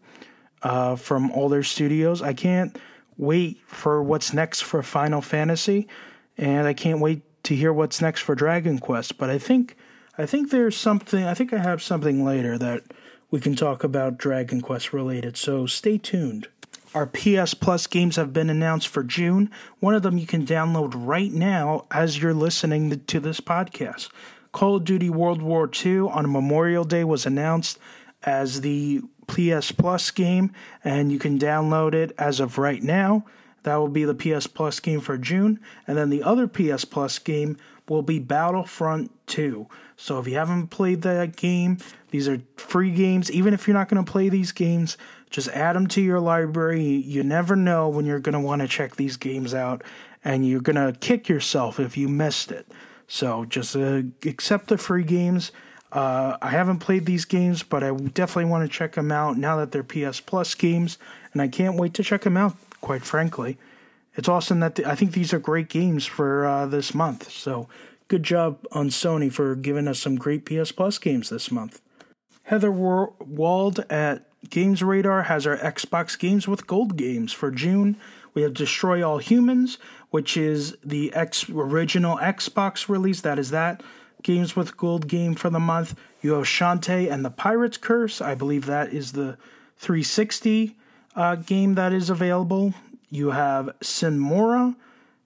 uh, from all their studios. I can't wait for what's next for Final Fantasy, and I can't wait to hear what's next for Dragon Quest. But I think I think there's something. I think I have something later that we can talk about Dragon Quest related. So stay tuned. Our PS Plus games have been announced for June. One of them you can download right now as you're listening to this podcast. Call of Duty World War II on Memorial Day was announced as the PS Plus game, and you can download it as of right now. That will be the PS Plus game for June. And then the other PS Plus game will be Battlefront 2. So if you haven't played that game, these are free games. Even if you're not going to play these games, just add them to your library. You never know when you're going to want to check these games out, and you're going to kick yourself if you missed it. So just uh, accept the free games. Uh, I haven't played these games, but I definitely want to check them out now that they're PS Plus games, and I can't wait to check them out. Quite frankly, it's awesome that the, I think these are great games for uh, this month. So good job on Sony for giving us some great PS Plus games this month. Heather Wald at Games Radar has our Xbox Games with Gold games for June. We have Destroy All Humans, which is the original Xbox release. That is that Games with Gold game for the month. You have Shantae and the Pirate's Curse. I believe that is the 360 uh, game that is available. You have Sinmora,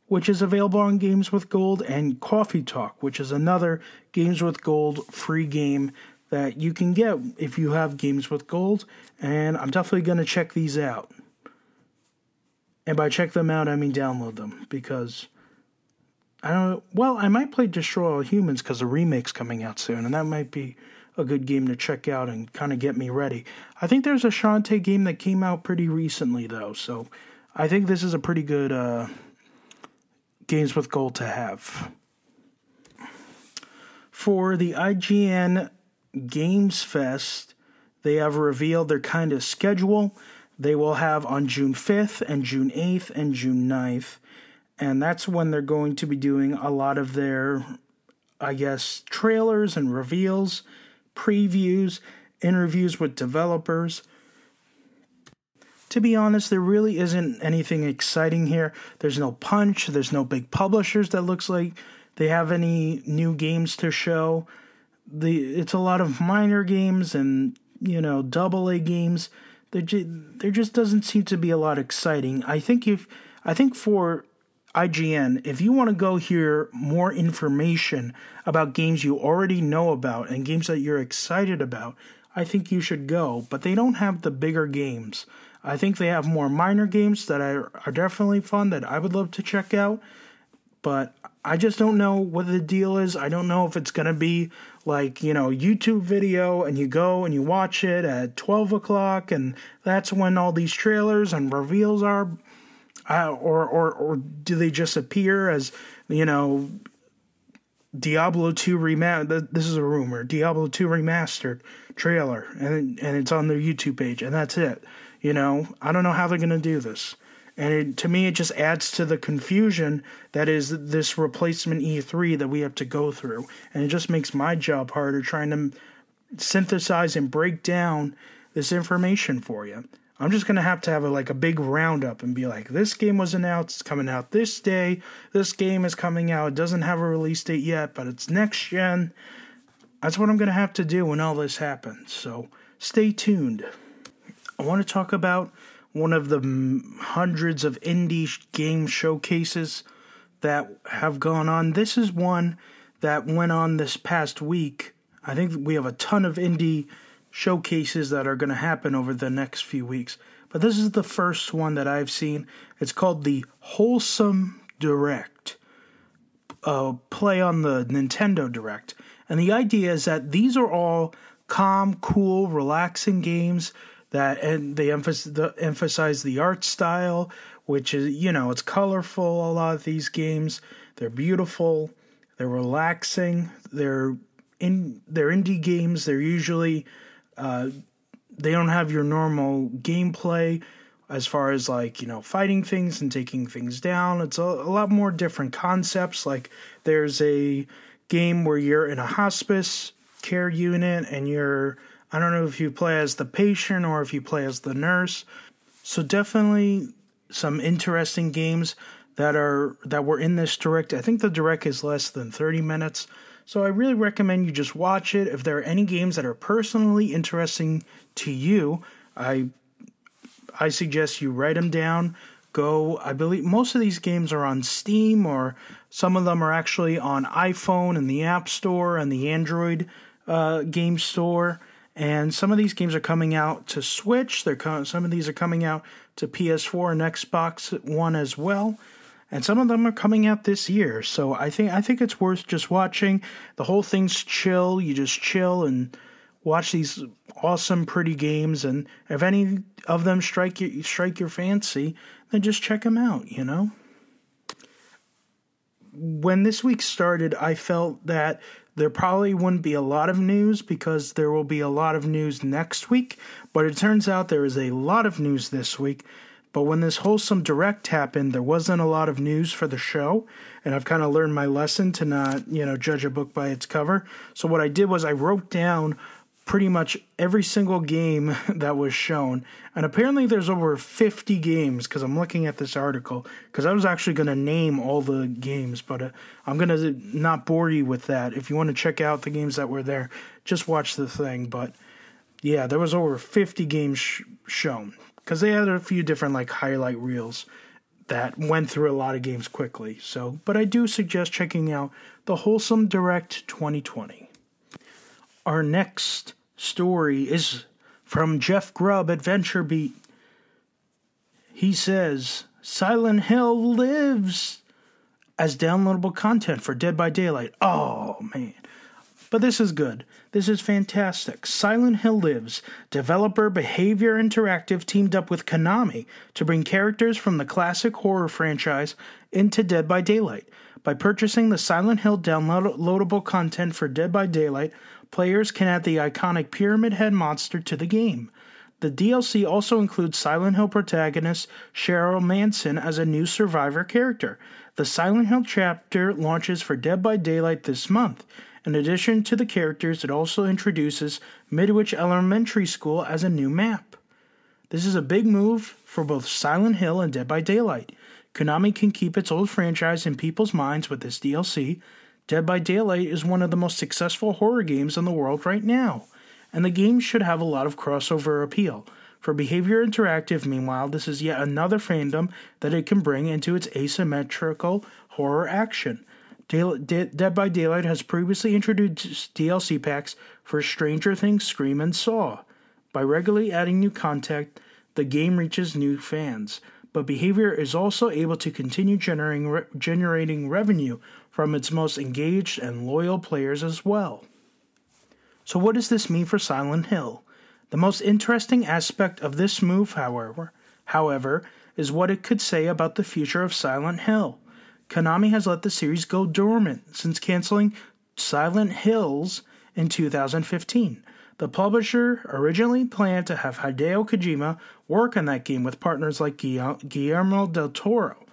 which is available on Games with Gold, and Coffee Talk, which is another Games with Gold free game that you can get if you have Games with Gold. And I'm definitely going to check these out. And by check them out, I mean download them because I don't. Well, I might play Destroy All Humans because the remake's coming out soon, and that might be a good game to check out and kind of get me ready. I think there's a Shantae game that came out pretty recently though, so I think this is a pretty good uh, games with gold to have. For the IGN Games Fest, they have revealed their kind of schedule. They will have on June 5th and June 8th and June 9th and that's when they're going to be doing a lot of their i guess trailers and reveals previews interviews with developers. To be honest there really isn't anything exciting here. There's no punch there's no big publishers that looks like they have any new games to show the it's a lot of minor games and you know double a games there, there just doesn't seem to be a lot exciting i think if i think for IGN, if you want to go hear more information about games you already know about and games that you're excited about, I think you should go. But they don't have the bigger games. I think they have more minor games that are, are definitely fun that I would love to check out. But I just don't know what the deal is. I don't know if it's going to be like, you know, YouTube video and you go and you watch it at 12 o'clock and that's when all these trailers and reveals are uh, or or or do they just appear as you know Diablo 2 remastered this is a rumor Diablo 2 remastered trailer and and it's on their YouTube page and that's it you know I don't know how they're to do this And it, to me, it just adds to the confusion that is this replacement E3 that we have to go through. And it just makes my job harder trying to synthesize and break down this information for you. I'm just gonna have to have a, like a big roundup and be like, this game was announced, it's coming out this day. This game is coming out. It doesn't have a release date yet, but it's next gen. That's what I'm gonna have to do when all this happens. So stay tuned. I want to talk about one of the hundreds of indie game showcases that have gone on. This is one that went on this past week. I think we have a ton of indie showcases that are going to happen over the next few weeks. But this is the first one that I've seen. It's called the Wholesome Direct. Uh, play on the Nintendo Direct. And the idea is that these are all calm, cool, relaxing games that and they emphasize the, emphasize the art style, which is you know it's colorful. A lot of these games, they're beautiful, they're relaxing, they're in they're indie games. They're usually uh, they don't have your normal gameplay as far as like you know fighting things and taking things down it's a, a, lot more different concepts like there's a game where you're in a hospice care unit and you're i don't know if you play as the patient or if you play as the nurse so definitely some interesting games that are that were in this direct i think the direct is less than 30 minutes so I really recommend you just watch it. If there are any games that are personally interesting to you, I I suggest you write them down. Go. I believe most of these games are on Steam, or some of them are actually on iPhone and the App Store and the Android uh, game store. And some of these games are coming out to Switch. They're co- some of these are coming out to PS4 and Xbox One as well and some of them are coming out this year. So I think I think it's worth just watching. The whole thing's chill. You just chill and watch these awesome, pretty games. And if any of them strike your strike your fancy, then just check them out. You know. When this week started, I felt that there probably wouldn't be a lot of news because there will be a lot of news next week. But it turns out there is a lot of news this week but when this wholesome direct happened, there wasn't a lot of news for the show, and I've kind of learned my lesson to not, you know, judge a book by its cover. So what I did was I wrote down pretty much every single game that was shown, and apparently there's over 50 games because I'm looking at this article because I was actually going to name all the games, but uh, I'm going to not bore you with that. If you want to check out the games that were there, just watch the thing. But yeah, there was over 50 games sh- shown because they had a few different like highlight reels that went through a lot of games quickly. So, but I do suggest checking out the Wholesome Direct 2020. Our next story is from Jeff Grubb at VentureBeat. He says Silent Hill lives as downloadable content for Dead by Daylight. Oh man. But this is good. This is fantastic. Silent Hill Lives, developer Behaviour Interactive teamed up with Konami to bring characters from the classic horror franchise into Dead by Daylight. By purchasing the Silent Hill downloadable content for Dead by Daylight, players can add the iconic Pyramid Head monster to the game. The DLC also includes Silent Hill protagonist Cheryl Mason as a new survivor character. The Silent Hill chapter launches for Dead by Daylight this month. In addition to the characters, it also introduces Midwich Elementary School as a new map. This is a big move for both Silent Hill and Dead by Daylight. Konami can keep its old franchise in people's minds with this DLC. Dead by Daylight is one of the most successful horror games in the world right now, and the game should have a lot of crossover appeal. For Behaviour Interactive, meanwhile, this is yet another fandom that it can bring into its asymmetrical horror action. Dead by Daylight has previously introduced DLC packs for Stranger Things, Scream, and Saw. By regularly adding new content, the game reaches new fans, but Behaviour is also able to continue generating, re- generating revenue from its most engaged and loyal players as well. So, what does this mean for Silent Hill? The most interesting aspect of this move, however, however, is what it could say about the future of Silent Hill. Konami has let the series go dormant since canceling Silent Hills in 2015. The publisher originally planned to have Hideo Kojima work on that game with partners like Guillermo del Toro,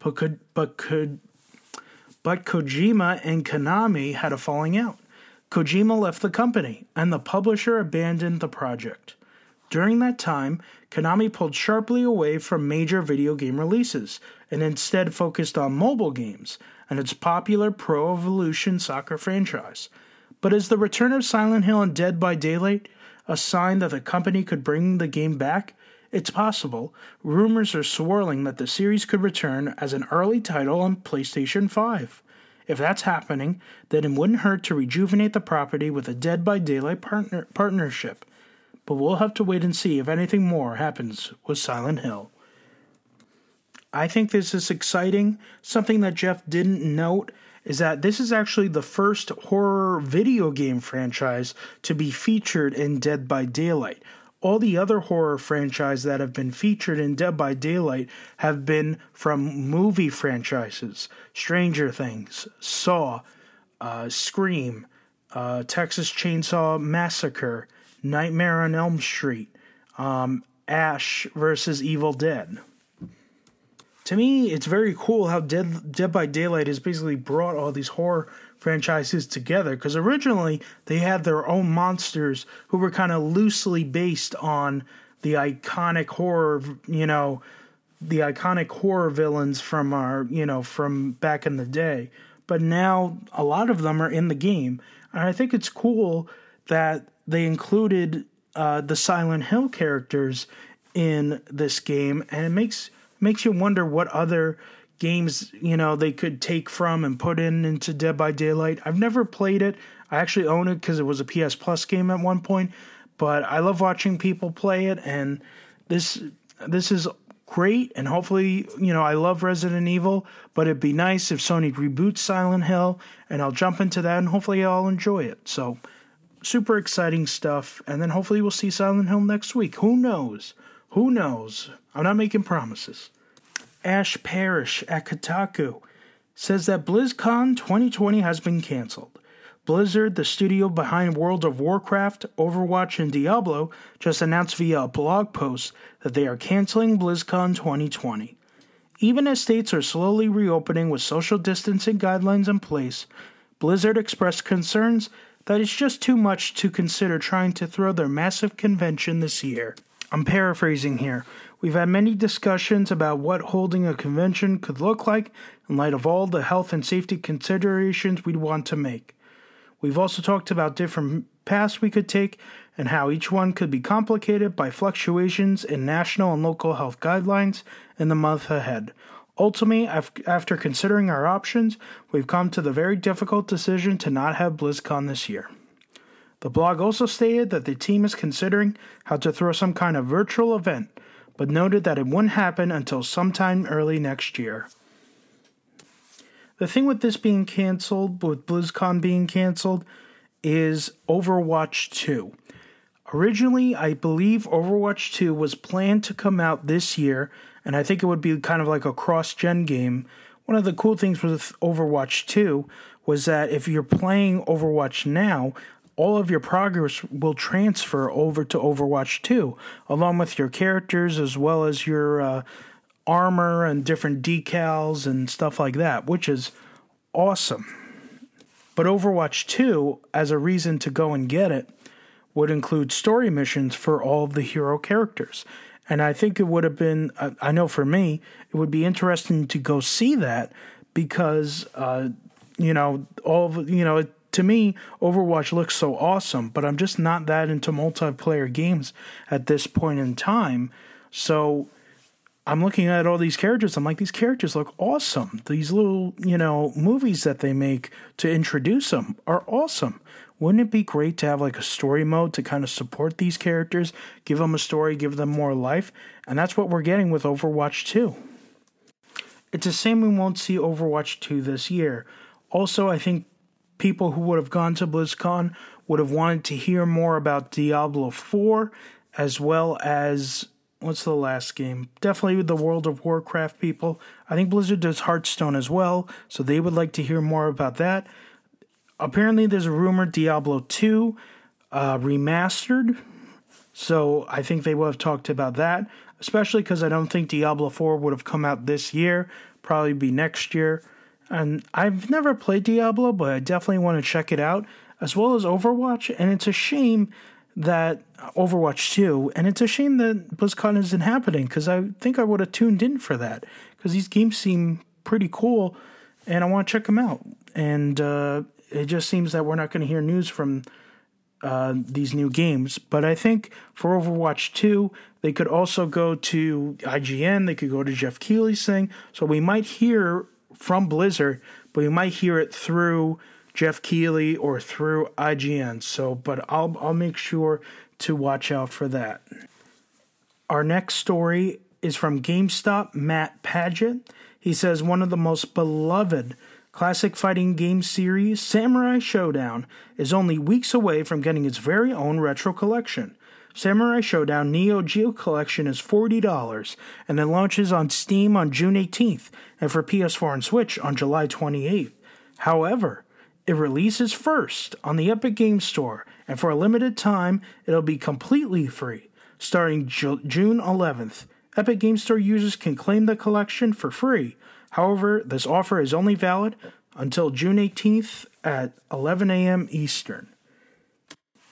but could, but could but Kojima and Konami had a falling out. Kojima left the company, and the publisher abandoned the project. During that time, Konami pulled sharply away from major video game releases and instead focused on mobile games and its popular Pro Evolution Soccer franchise. But is the return of Silent Hill and Dead by Daylight a sign that the company could bring the game back? It's possible. Rumors are swirling that the series could return as an early title on PlayStation 5. If that's happening, then it wouldn't hurt to rejuvenate the property with a Dead by Daylight partner- partnership. But we'll have to wait and see if anything more happens with Silent Hill. I think this is exciting. Something that Jeff didn't note is that this is actually the first horror video game franchise to be featured in Dead by Daylight. All the other horror franchises that have been featured in Dead by Daylight have been from movie franchises. Stranger Things, Saw, uh, Scream, uh, Texas Chainsaw Massacre, Nightmare on Elm Street, um, Ash versus Evil Dead. To me, it's very cool how Dead, Dead by Daylight has basically brought all these horror franchises together because originally they had their own monsters who were kind of loosely based on the iconic horror, you know, the iconic horror villains from our, you know, from back in the day. But now a lot of them are in the game. And I think it's cool that they included uh, the Silent Hill characters in this game, and it makes makes you wonder what other games you know they could take from and put in into Dead by Daylight. I've never played it. I actually own it because it was a PS Plus game at one point, but I love watching people play it, and this this is great. And hopefully, you know, I love Resident Evil, but it'd be nice if Sony reboots Silent Hill, and I'll jump into that, and hopefully, I'll enjoy it. So, super exciting stuff. And then hopefully, we'll see Silent Hill next week. Who knows? Who knows? I'm not making promises. Ash Parrish at Kotaku says that BlizzCon 2020 has been canceled. Blizzard, the studio behind World of Warcraft, Overwatch, and Diablo, just announced via a blog post that they are canceling BlizzCon 2020. Even as states are slowly reopening with social distancing guidelines in place, Blizzard expressed concerns that it's just too much to consider trying to throw their massive convention this year. I'm paraphrasing here. We've had many discussions about what holding a convention could look like in light of all the health and safety considerations we'd want to make. We've also talked about different paths we could take and how each one could be complicated by fluctuations in national and local health guidelines in the month ahead. Ultimately, after considering our options, we've come to the very difficult decision to not have BlizzCon this year. The blog also stated that the team is considering how to throw some kind of virtual event, but noted that it wouldn't happen until sometime early next year. The thing with this being canceled, with BlizzCon being canceled, is Overwatch 2. Originally, I believe Overwatch 2 was planned to come out this year, and I think it would be kind of like a cross gen game. One of the cool things with Overwatch 2 was that if you're playing Overwatch now, all of your progress will transfer over to Overwatch 2, along with your characters as well as your uh, armor and different decals and stuff like that, which is awesome. But Overwatch 2, as a reason to go and get it, would include story missions for all of the hero characters. And I think it would have been, I know for me, it would be interesting to go see that because, uh, you know, all of, you know, it, to me, Overwatch looks so awesome, but I'm just not that into multiplayer games at this point in time. So I'm looking at all these characters. I'm like, these characters look awesome. These little, you know, movies that they make to introduce them are awesome. Wouldn't it be great to have like a story mode to kind of support these characters, give them a story, give them more life? And that's what we're getting with Overwatch 2. It's a shame we won't see Overwatch 2 this year. Also, I think people who would have gone to BlizzCon would have wanted to hear more about Diablo 4 as well as what's the last game? Definitely the World of Warcraft people. I think Blizzard does Hearthstone as well, so they would like to hear more about that. Apparently, there's a rumor Diablo 2 uh, remastered. So I think they would have talked about that, especially because I don't think Diablo 4 would have come out this year, probably be next year. And I've never played Diablo, but I definitely want to check it out, as well as Overwatch. And it's a shame that Overwatch 2, and it's a shame that BlizzCon isn't happening because I think I would have tuned in for that because these games seem pretty cool and I want to check them out. And uh, it just seems that we're not going to hear news from uh, these new games. But I think for Overwatch 2, they could also go to IGN, they could go to Geoff Keighley's thing. So we might hear from Blizzard, but you might hear it through Geoff Keighley or through IGN. So, but I'll I'll make sure to watch out for that. Our next story is from GameSpot Matt Paget. He says one of the most beloved classic fighting game series, Samurai Shodown, is only weeks away from getting its very own retro collection. Samurai Shodown Neo Geo Collection is $40 and it launches on Steam on June 18th and for PS4 and Switch on July 28th. However, it releases first on the Epic Games Store, and for a limited time, it'll be completely free. Starting Ju- June 11th, Epic Game Store users can claim the collection for free. However, this offer is only valid until June 18th at 11 a.m. Eastern.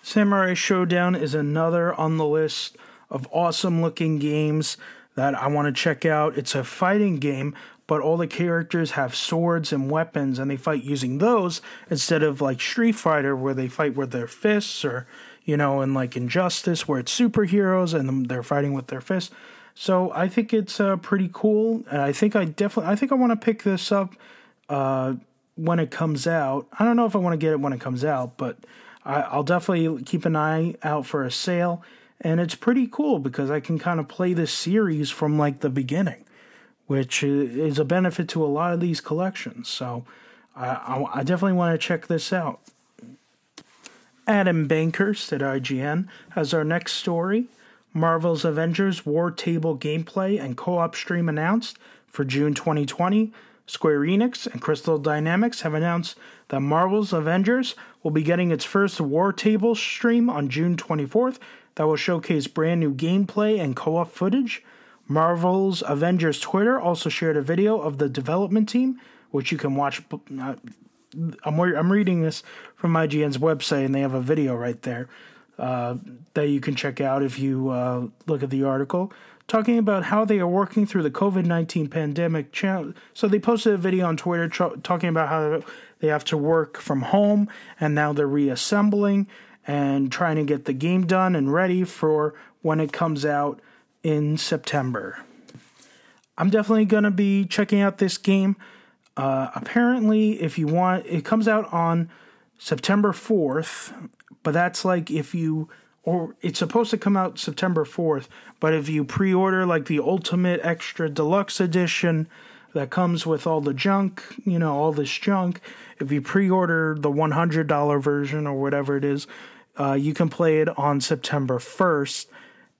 Samurai Shodown is another on the list of awesome looking games that I want to check out. It's a fighting game, but all the characters have swords and weapons and they fight using those instead of like Street Fighter where they fight with their fists or you know and like Injustice where it's superheroes and they're fighting with their fists. So I think it's uh, pretty cool. I think I definitely I think I want to pick this up uh, when it comes out. I don't know if I want to get it when it comes out, but I'll definitely keep an eye out for a sale. And it's pretty cool because I can kind of play this series from like the beginning which is a benefit to a lot of these collections. So I, I definitely want to check this out. Adam Bankhurst at IGN has our next story. Marvel's Avengers War Table gameplay and co op stream announced for June 2020. Square Enix and Crystal Dynamics have announced that Marvel's Avengers will be getting its first War Table stream on June 24th that will showcase brand new gameplay and co op footage. Marvel's Avengers Twitter also shared a video of the development team, which you can watch. Uh, I'm, I'm reading this from IGN's website, and they have a video right there uh, that you can check out if you uh, look at the article, talking about how they are working through the COVID 19 pandemic. So they posted a video on Twitter talking about how they have to work from home, and now they're reassembling and trying to get the game done and ready for when it comes out in September. I'm definitely going to be checking out this game. Uh, apparently, if you want, it comes out on September 4th, but that's like if you, or it's supposed to come out September 4th, but if you pre order like the Ultimate Extra Deluxe Edition that comes with all the junk, you know, all this junk, if you pre order the $100 version or whatever it is, uh, you can play it on September 1st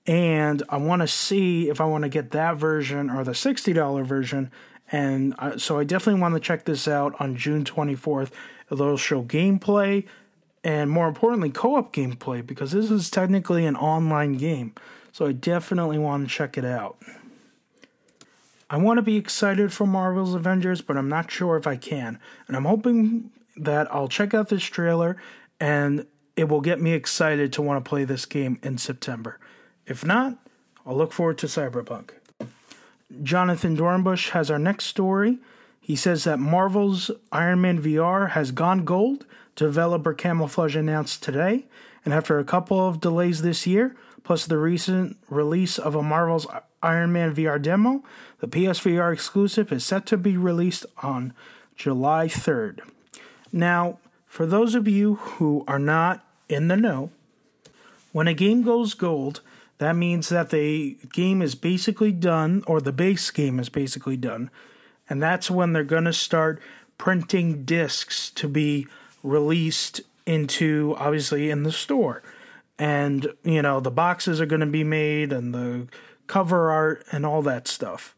and I want to see if I want to get that version or the $60 version. And so I definitely want to check this out on June 24th. It'll show gameplay and more importantly, co op gameplay because this is technically an online game. So I definitely want to check it out. I want to be excited for Marvel's Avengers, but I'm not sure if I can. And I'm hoping that I'll check out this trailer and it will get me excited to want to play this game in September. If not, I'll look forward to Cyberpunk. Jonathan Dornbush has our next story. He says that Marvel's Iron Man VR has gone gold. Developer Camouflaj announced today, and after a couple of delays this year, plus the recent release of a Marvel's Iron Man VR demo, the PSVR exclusive is set to be released on July 3rd. Now, for those of you who are not in the know, when a game goes gold, that means that the game is basically done, or the base game is basically done. And that's when they're going to start printing discs to be released into, obviously, in the store. And, you know, the boxes are going to be made and the cover art and all that stuff.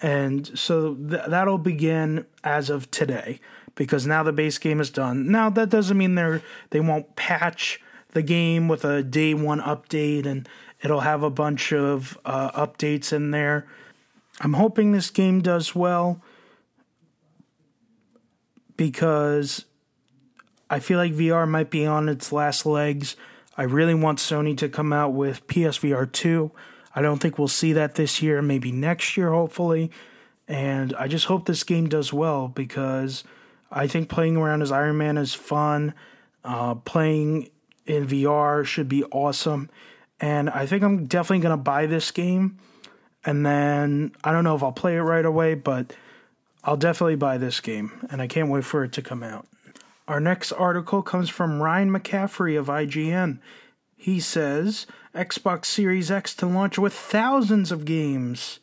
And so th- that'll begin as of today because now the base game is done. Now that doesn't mean they're they won't patch the game with a day one update, and it'll have a bunch of uh, updates in there. I'm hoping this game does well because I feel like VR might be on its last legs. I really want Sony to come out with PSVR 2. I don't think we'll see that this year, maybe next year, hopefully. And I just hope this game does well because I think playing around as Iron Man is fun. Uh, playing in VR should be awesome. And I think I'm definitely going to buy this game. And then I don't know if I'll play it right away, but I'll definitely buy this game. And I can't wait for it to come out. Our next article comes from Ryan McCaffrey of IGN. He says Xbox Series X to launch with thousands of games.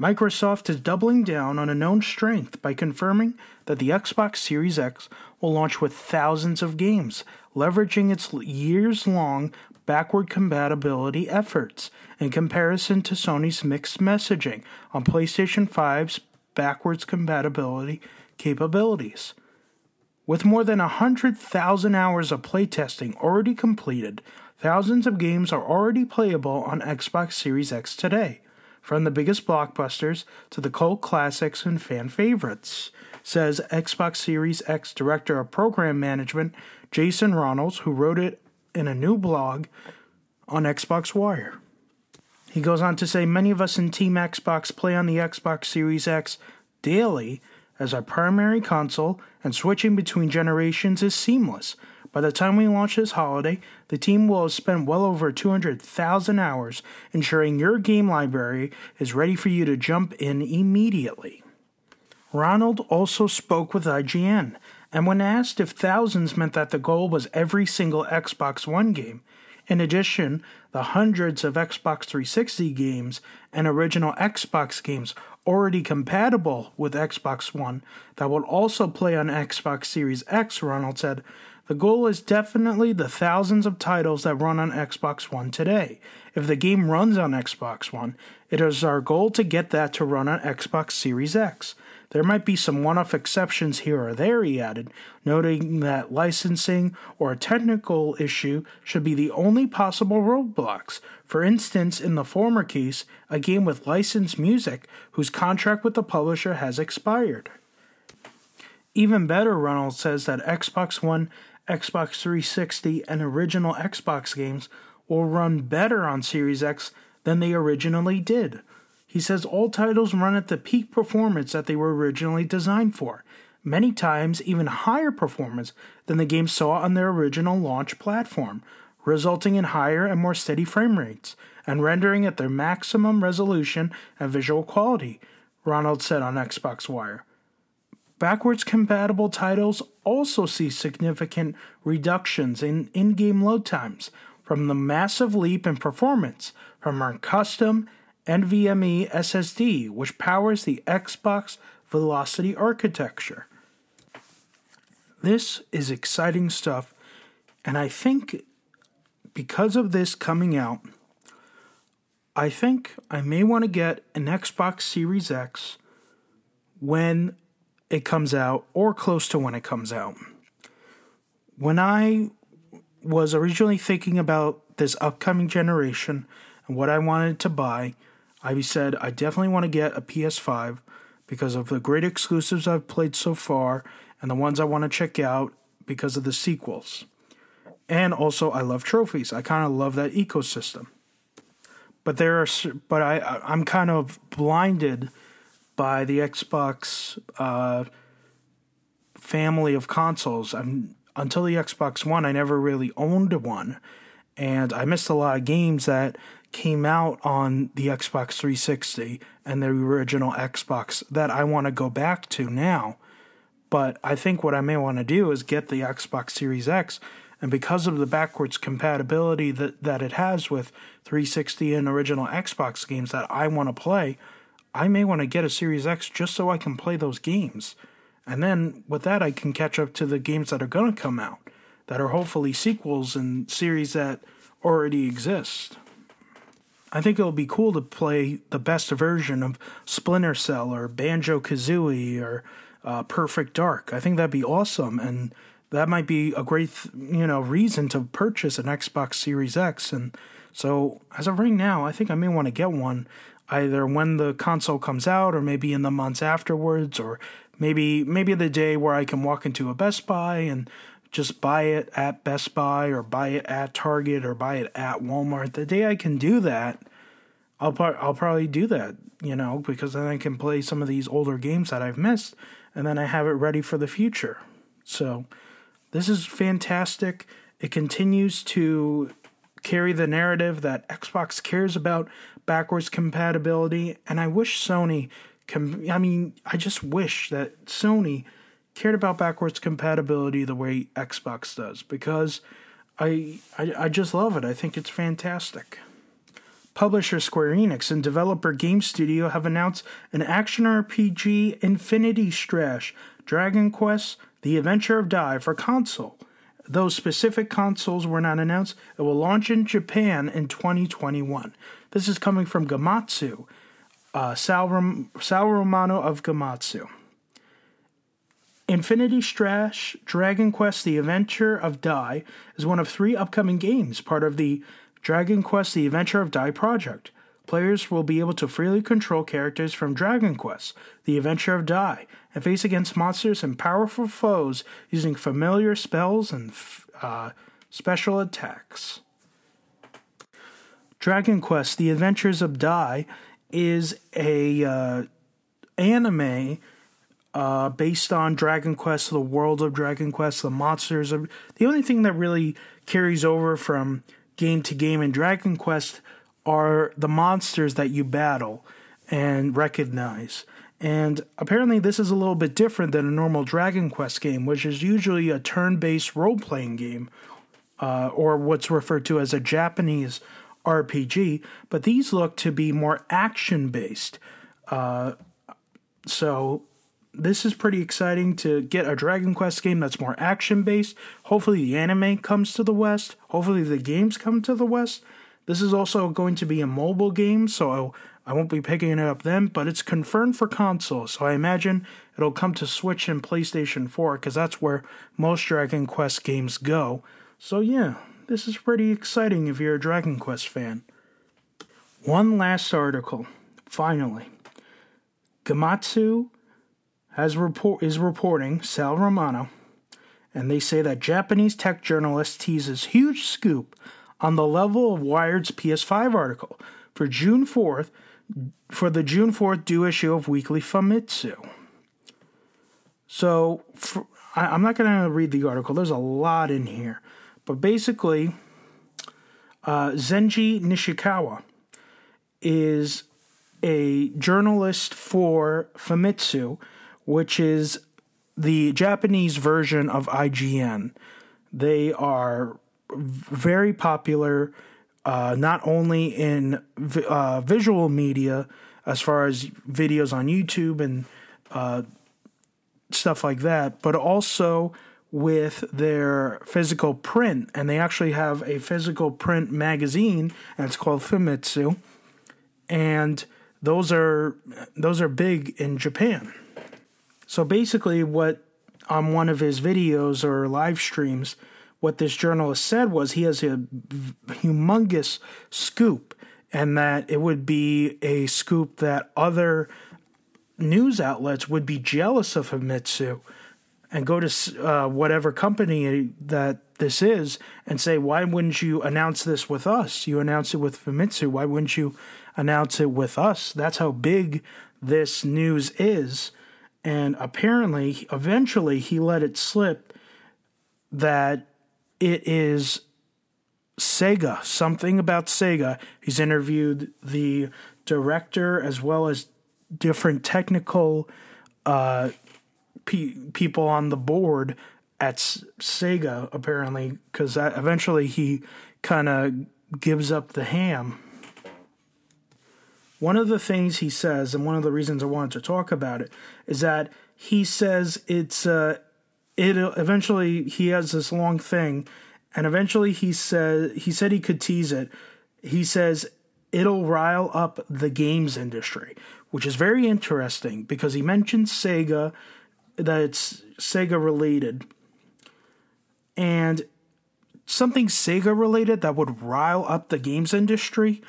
Microsoft is doubling down on a known strength by confirming that the Xbox Series X will launch with thousands of games, leveraging its years long backward compatibility efforts in comparison to Sony's mixed messaging on PlayStation 5's backwards compatibility capabilities. With more than 100,000 hours of playtesting already completed, thousands of games are already playable on Xbox Series X today, from the biggest blockbusters to the cult classics and fan favorites, says Xbox Series X Director of Program Management Jason Ronalds, who wrote it in a new blog on Xbox Wire. He goes on to say many of us in Team Xbox play on the Xbox Series X daily as our primary console, and switching between generations is seamless. By the time we launch this holiday, the team will have spent well over 200,000 hours ensuring your game library is ready for you to jump in immediately. Ronald also spoke with IGN, and when asked if thousands meant that the goal was every single Xbox One game, in addition, the hundreds of Xbox 360 games and original Xbox games already compatible with Xbox One that will also play on Xbox Series X, Ronald said, the goal is definitely the thousands of titles that run on Xbox One today. If the game runs on Xbox One, it is our goal to get that to run on Xbox Series X. There might be some one off exceptions here or there, he added, noting that licensing or a technical issue should be the only possible roadblocks. For instance, in the former case, a game with licensed music whose contract with the publisher has expired. Even better, Ronald says that Xbox One, Xbox 360, and original Xbox games will run better on Series X than they originally did. He says all titles run at the peak performance that they were originally designed for, many times even higher performance than the game saw on their original launch platform, resulting in higher and more steady frame rates and rendering at their maximum resolution and visual quality, Ronald said on Xbox Wire. Backwards compatible titles also see significant reductions in in game load times from the massive leap in performance from our custom NVMe SSD, which powers the Xbox Velocity architecture. This is exciting stuff, and I think because of this coming out, I think I may want to get an Xbox Series X when it comes out or close to when it comes out. When I was originally thinking about this upcoming generation and what I wanted to buy, I said I definitely want to get a PS5 because of the great exclusives I've played so far and the ones I want to check out because of the sequels. And also I love trophies. I kind of love that ecosystem. But there are but I I'm kind of blinded by the Xbox uh, family of consoles. I'm until the Xbox One, I never really owned one, and I missed a lot of games that came out on the Xbox 360 and the original Xbox that I want to go back to now. But I think what I may want to do is get the Xbox Series X, and because of the backwards compatibility that, that it has with 360 and original Xbox games that I want to play, I may want to get a Series X just so I can play those games. And then with that, I can catch up to the games that are going to come out, that are hopefully sequels and series that already exist. I think it'll be cool to play the best version of Splinter Cell or Banjo Kazooie or uh, Perfect Dark. I think that'd be awesome, and that might be a great you know reason to purchase an Xbox Series X. And so as of right now, I think I may want to get one either when the console comes out or maybe in the months afterwards or maybe maybe the day where I can walk into a Best Buy and just buy it at Best Buy or buy it at Target or buy it at Walmart. The day I can do that, I'll I'll probably do that, you know, because then I can play some of these older games that I've missed and then I have it ready for the future. So, this is fantastic. It continues to carry the narrative that Xbox cares about backwards compatibility and I wish Sony can I mean, I just wish that Sony cared about backwards compatibility the way Xbox does because I, I, I just love it. I think it's fantastic. Publisher Square Enix and developer Game Studio have announced an action RPG Infinity Strash Dragon Quest The Adventure of Dai for console. Though specific consoles were not announced, it will launch in Japan in 2021. This is coming from Gematsu, uh, Sal, Rom- Sal Romano of Gematsu. Infinity Strash Dragon Quest The Adventure of Dai is one of three upcoming games, part of the Dragon Quest The Adventure of Dai project. Players will be able to freely control characters from Dragon Quest The Adventure of Dai and face against monsters and powerful foes using familiar spells and uh, special attacks. Dragon Quest The Adventures of Dai is a uh, anime uh, based on Dragon Quest, the world of Dragon Quest, the monsters. Of, the only thing that really carries over from game to game in Dragon Quest are the monsters that you battle and recognize. And apparently, this is a little bit different than a normal Dragon Quest game, which is usually a turn based role playing game, uh, or what's referred to as a Japanese RPG. But these look to be more action based. Uh, so this is pretty exciting to get a Dragon Quest game that's more action based. Hopefully, the anime comes to the West. Hopefully, the games come to the West. This is also going to be a mobile game, so I won't be picking it up then, but it's confirmed for console, so I imagine it'll come to Switch and PlayStation 4 because that's where most Dragon Quest games go. So, yeah, this is pretty exciting if you're a Dragon Quest fan. One last article, finally. Gematsu has report is reporting Sal Romano, and they say that Japanese tech journalist teases huge scoop on the level of Wired's PS5 article for June 4th for the June 4th due issue of Weekly Famitsu. So for, I, am not going to read the article. There's a lot in here, but basically, uh, Zenji Nishikawa is a journalist for Famitsu which is the Japanese version of IGN. They are very popular, uh, not only in vi- uh, visual media, as far as videos on YouTube and uh, stuff like that, but also with their physical print. And they actually have a physical print magazine, and it's called Famitsu. And those are those are big in Japan. So basically, what on one of his videos or live streams, what this journalist said was he has a humongous scoop, and that it would be a scoop that other news outlets would be jealous of Famitsu and go to uh, whatever company that this is and say, why wouldn't you announce this with us? You announce it with Famitsu. Why wouldn't you announce it with us? That's how big this news is. And apparently, eventually, he let it slip that it is Sega, something about Sega. He's interviewed the director as well as different technical uh, pe- people on the board at S- Sega, apparently, because eventually he kind of gives up the ham one of the things he says, and one of the reasons I wanted to talk about it, is that he says it's uh, it uh, eventually he has this long thing, and eventually he said he said he could tease it. He says it'll rile up the games industry, which is very interesting because he mentions Sega, that it's Sega related. And something Sega related that would rile up the games industry,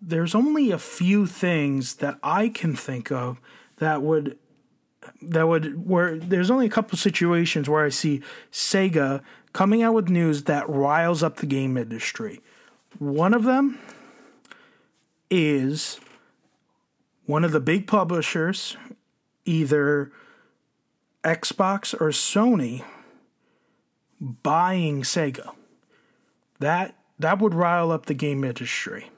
there's only a few things that I can think of that would that would where there's only a couple situations where I see Sega coming out with news that riles up the game industry. One of them is one of the big publishers, either Xbox or Sony, buying Sega. That that would rile up the game industry.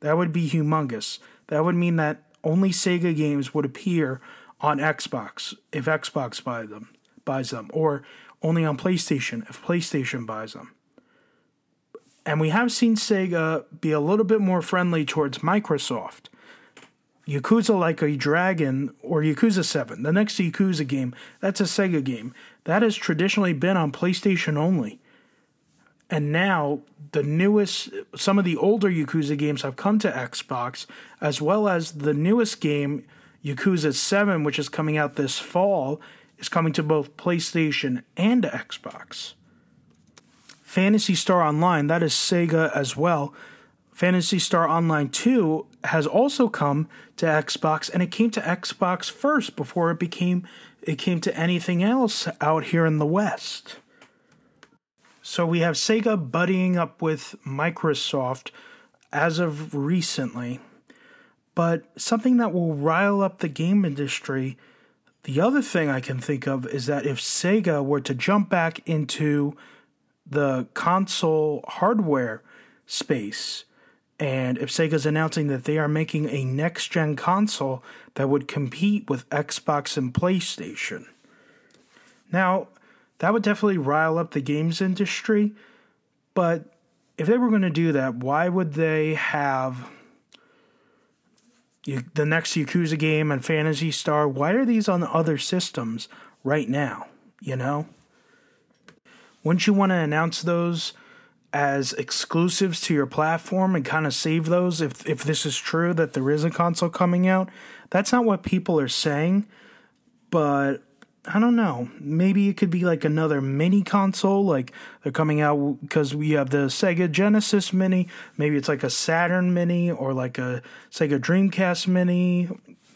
That would be humongous. That would mean that only Sega games would appear on Xbox if Xbox buy them, buys them, or only on PlayStation if PlayStation buys them. And we have seen Sega be a little bit more friendly towards Microsoft. Yakuza Like a Dragon or Yakuza 7, the next Yakuza game, that's a Sega game. That has traditionally been on PlayStation only. And now the newest, some of the older Yakuza games have come to Xbox, as well as the newest game, Yakuza 7, which is coming out this fall, is coming to both PlayStation and Xbox. Phantasy Star Online, that is Sega as well. Phantasy Star Online 2 has also come to Xbox and it came to Xbox first before it became it came to anything else out here in the West. So we have Sega buddying up with Microsoft as of recently. But something that will rile up the game industry, the other thing I can think of is that if Sega were to jump back into the console hardware space. And if Sega's announcing that they are making a next gen console that would compete with Xbox and PlayStation. Now, that would definitely rile up the games industry, but if they were going to do that, why would they have the next Yakuza game and Phantasy Star? Why are these on other systems right now? You know? Wouldn't you want to announce those as exclusives to your platform and kind of save those if if this is true that there is a console coming out? That's not what people are saying, but I don't know. Maybe it could be like another mini console, like they're coming out because we have the Sega Genesis Mini. Maybe it's like a Saturn Mini or like a Sega Dreamcast Mini,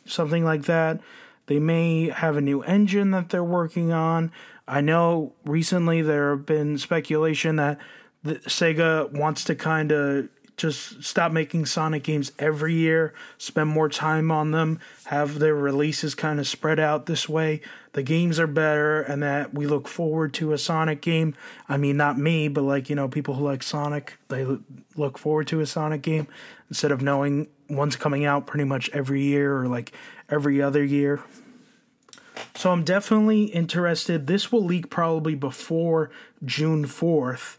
something like that. They may have a new engine that they're working on. I know recently there have been speculation that Sega wants to kind of just stop making Sonic games every year, spend more time on them, have their releases kind of spread out this way. The games are better, and that we look forward to a Sonic game. I mean, not me, but like, you know, people who like Sonic, they look forward to a Sonic game instead of knowing one's coming out pretty much every year or like every other year. So I'm definitely interested. This will leak probably before June 4th.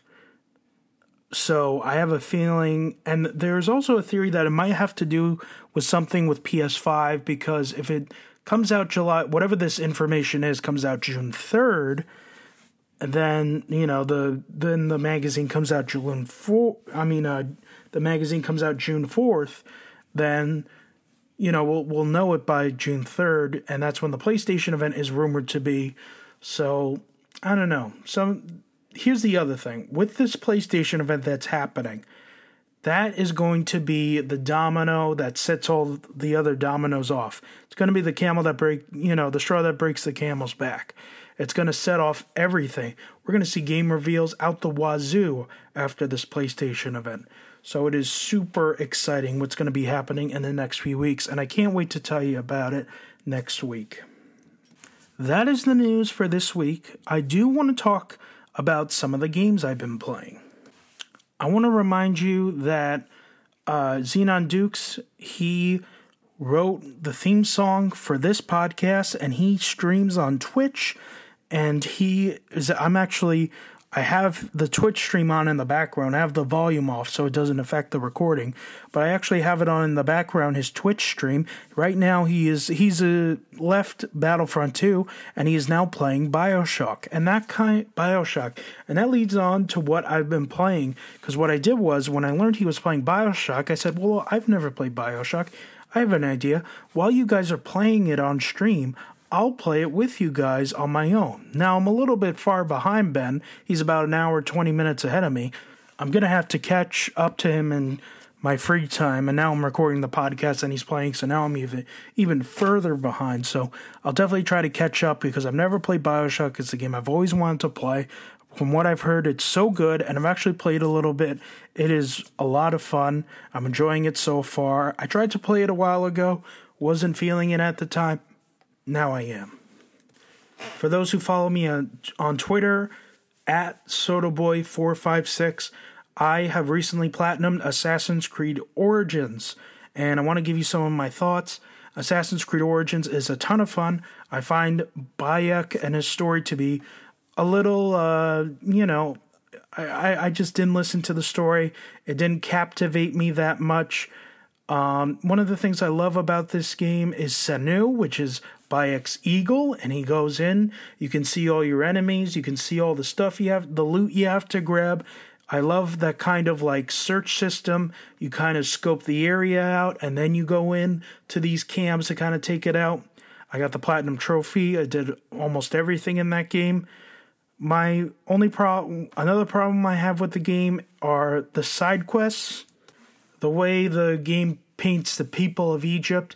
So I have a feeling, and there's also a theory that it might have to do with something with PS5 because if it comes out July, whatever this information is, comes out June 3rd, then you know the then the magazine comes out June 4. I mean, uh, the magazine comes out June 4th. Then you know, we'll we'll know it by June third, and that's when the PlayStation event is rumored to be. So I don't know. So here's the other thing with this PlayStation event that's happening. That is going to be the domino that sets all the other dominoes off. It's going to be the camel that break, you know, the straw that breaks the camel's back. It's going to set off everything. We're going to see game reveals out the wazoo after this PlayStation event. So it is super exciting what's going to be happening in the next few weeks, and I can't wait to tell you about it next week. That is the news for this week. I do want to talk about some of the games I've been playing. I want to remind you that uh, Xenon Dukes, he wrote the theme song for this podcast and he streams on Twitch and he is I'm actually I have the Twitch stream on in the background. I have the volume off so it doesn't affect the recording, but I actually have it on in the background. His Twitch stream right now. He is he's a left Battlefront 2, and he is now playing Bioshock, and that kind Bioshock, and that leads on to what I've been playing. Because what I did was when I learned he was playing Bioshock, I said, "Well, I've never played Bioshock. I have an idea. While you guys are playing it on stream, I'll play it with you guys on my own. Now, I'm a little bit far behind Ben. He's about an hour, 20 minutes ahead of me. I'm going to have to catch up to him in my free time and now I'm recording the podcast and he's playing so now I'm even even further behind. So I'll definitely try to catch up because I've never played BioShock. It's a game I've always wanted to play. From what I've heard it's so good and I've actually played a little bit. It is a lot of fun. I'm enjoying it so far. I tried to play it a while ago. Wasn't feeling it at the time now I am for those who follow me on, on Twitter at SodaBoy456 I have recently platinumed Assassin's Creed Origins, and I want to give you some of my thoughts. Assassin's Creed Origins is a ton of fun. I find Bayek and his story to be a little, uh, you know, I, I just didn't listen to the story. It didn't captivate me that much. Um, one of the things I love about this game is Senu, which is Bayek's eagle, and he goes in. You can see all your enemies. You can see all the stuff you have, the loot you have to grab. I love that kind of like search system. You kind of scope the area out and then you go in to these cams to kind of take it out. I got the platinum trophy. I did almost everything in that game. My only problem, another problem I have with the game are the side quests. The way the game paints the people of Egypt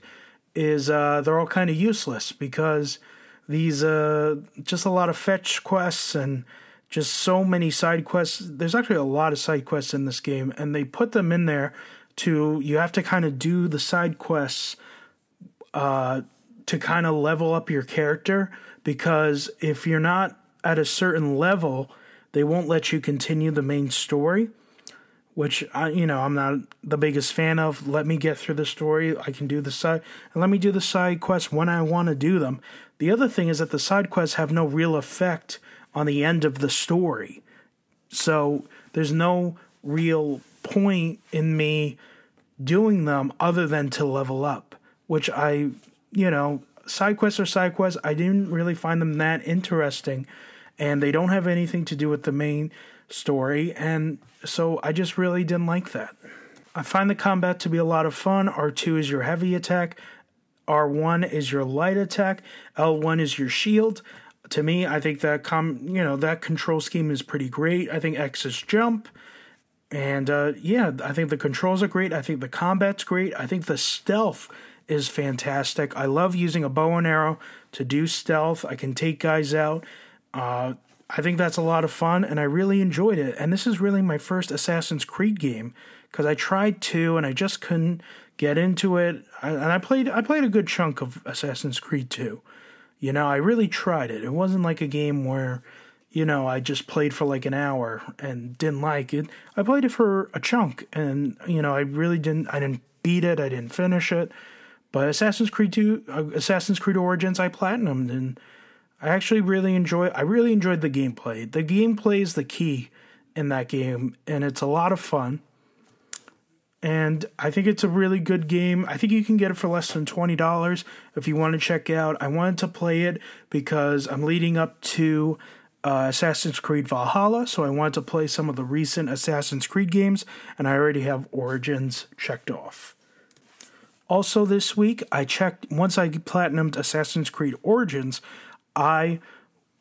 is uh, they're all kind of useless because these uh, just a lot of fetch quests and just so many side quests. There's actually a lot of side quests in this game, and they put them in there to you have to kind of do the side quests uh, to kind of level up your character because if you're not at a certain level, they won't let you continue the main story. Which I, you know, I'm not the biggest fan of. Let me get through the story. I can do the side, and let me do the side quests when I want to do them. The other thing is that the side quests have no real effect on the end of the story. So there's no real point in me doing them other than to level up, which I, you know, side quests are side quests. I didn't really find them that interesting, and they don't have anything to do with the main story, and so I just really didn't like that. I find the combat to be a lot of fun. R2 is your heavy attack, R1 is your light attack, L1 is your shield to me, I think that com you know that control scheme is pretty great. I think X is jump, and uh, yeah, I think the controls are great. I think the combat's great. I think the stealth is fantastic. I love using a bow and arrow to do stealth. I can take guys out. Uh, I think that's a lot of fun, and I really enjoyed it. And this is really my first Assassin's Creed game because I tried to, and I just couldn't get into it. I, and I played I played a good chunk of Assassin's Creed 2. You know, I really tried it. It wasn't like a game where, you know, I just played for like an hour and didn't like it. I played it for a chunk and, you know, I really didn't I didn't beat it, I didn't finish it. But Assassin's Creed 2 uh, Assassin's Creed Origins I platinumed and I actually really enjoy I really enjoyed the gameplay. The gameplay is the key in that game and it's a lot of fun and I think it's a really good game. I think you can get it for less than $20 if you want to check out. I wanted to play it because I'm leading up to uh, Assassin's Creed Valhalla, so I wanted to play some of the recent Assassin's Creed games, and I already have Origins checked off. Also, this week, I checked, once I platinumed Assassin's Creed Origins, I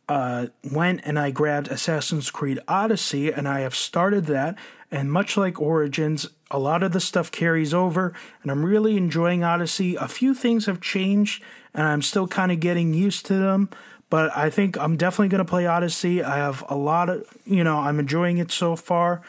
uh, went and I grabbed Assassin's Creed Odyssey, and I have started that. And much like Origins, a lot of the stuff carries over, and I'm really enjoying Odyssey. A few things have changed, and I'm still kind of getting used to them. But I think I'm definitely going to play Odyssey. I have a lot of, you know, I'm enjoying it so far.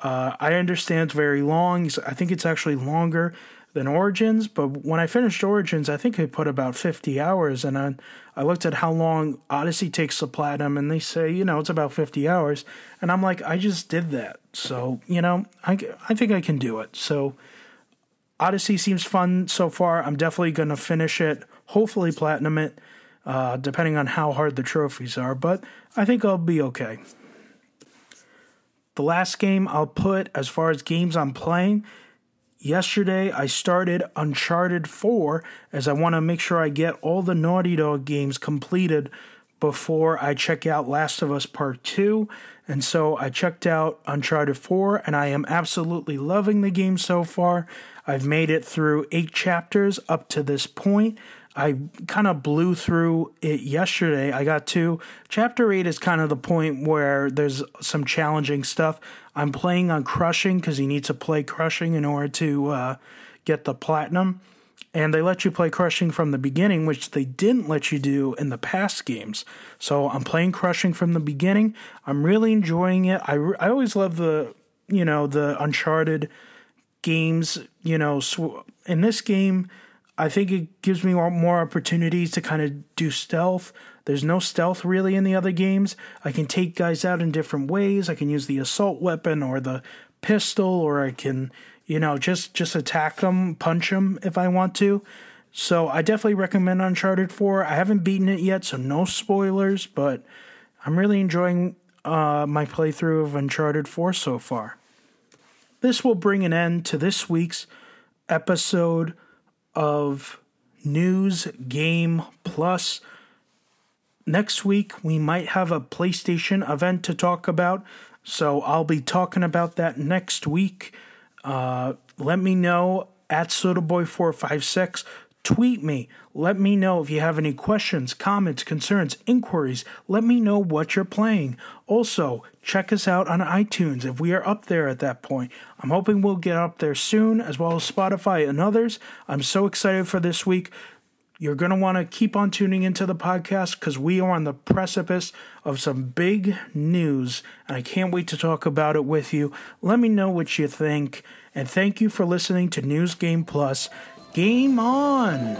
Uh, I understand it's very long. I think it's actually longer than Origins, but when I finished Origins, I think I put about 50 hours, and I, I looked at how long Odyssey takes to platinum, and they say, you know, it's about 50 hours, and I'm like, I just did that, so, you know, I, I think I can do it. So, Odyssey seems fun so far. I'm definitely going to finish it, hopefully platinum it, uh, depending on how hard the trophies are, but I think I'll be okay. The last game I'll put as far as games I'm playing Yesterday, I started Uncharted 4 as I want to make sure I get all the Naughty Dog games completed before I check out Last of Us Part 2. And so I checked out Uncharted 4 and I am absolutely loving the game so far. I've made it through eight chapters up to this point. I kind of blew through it yesterday. I got to chapter 8 is kind of the point where there's some challenging stuff. I'm playing on crushing because you need to play crushing in order to uh, get the platinum. And they let you play crushing from the beginning, which they didn't let you do in the past games. So I'm playing crushing from the beginning. I'm really enjoying it. I, I always love the, you know, the Uncharted games. You know, in this game, I think it gives me more opportunities to kind of do stealth. There's no stealth really in the other games. I can take guys out in different ways. I can use the assault weapon or the pistol, or I can, you know, just just attack them, punch them if I want to. So I definitely recommend Uncharted 4. I haven't beaten it yet, so no spoilers, but I'm really enjoying uh, my playthrough of Uncharted 4 so far. This will bring an end to this week's episode of News Game Plus. Next week, we might have a PlayStation event to talk about, so I'll be talking about that next week. Uh, let me know at SodaBoy456 Tweet me. Let me know if you have any questions, comments, concerns, inquiries. Let me know what you're playing. Also, check us out on iTunes if we are up there at that point. I'm hoping we'll get up there soon, as well as Spotify and others. I'm so excited for this week. You're going to want to keep on tuning into the podcast because we are on the precipice of some big news, and I can't wait to talk about it with you. Let me know what you think, and thank you for listening to News Game Plus. Game on!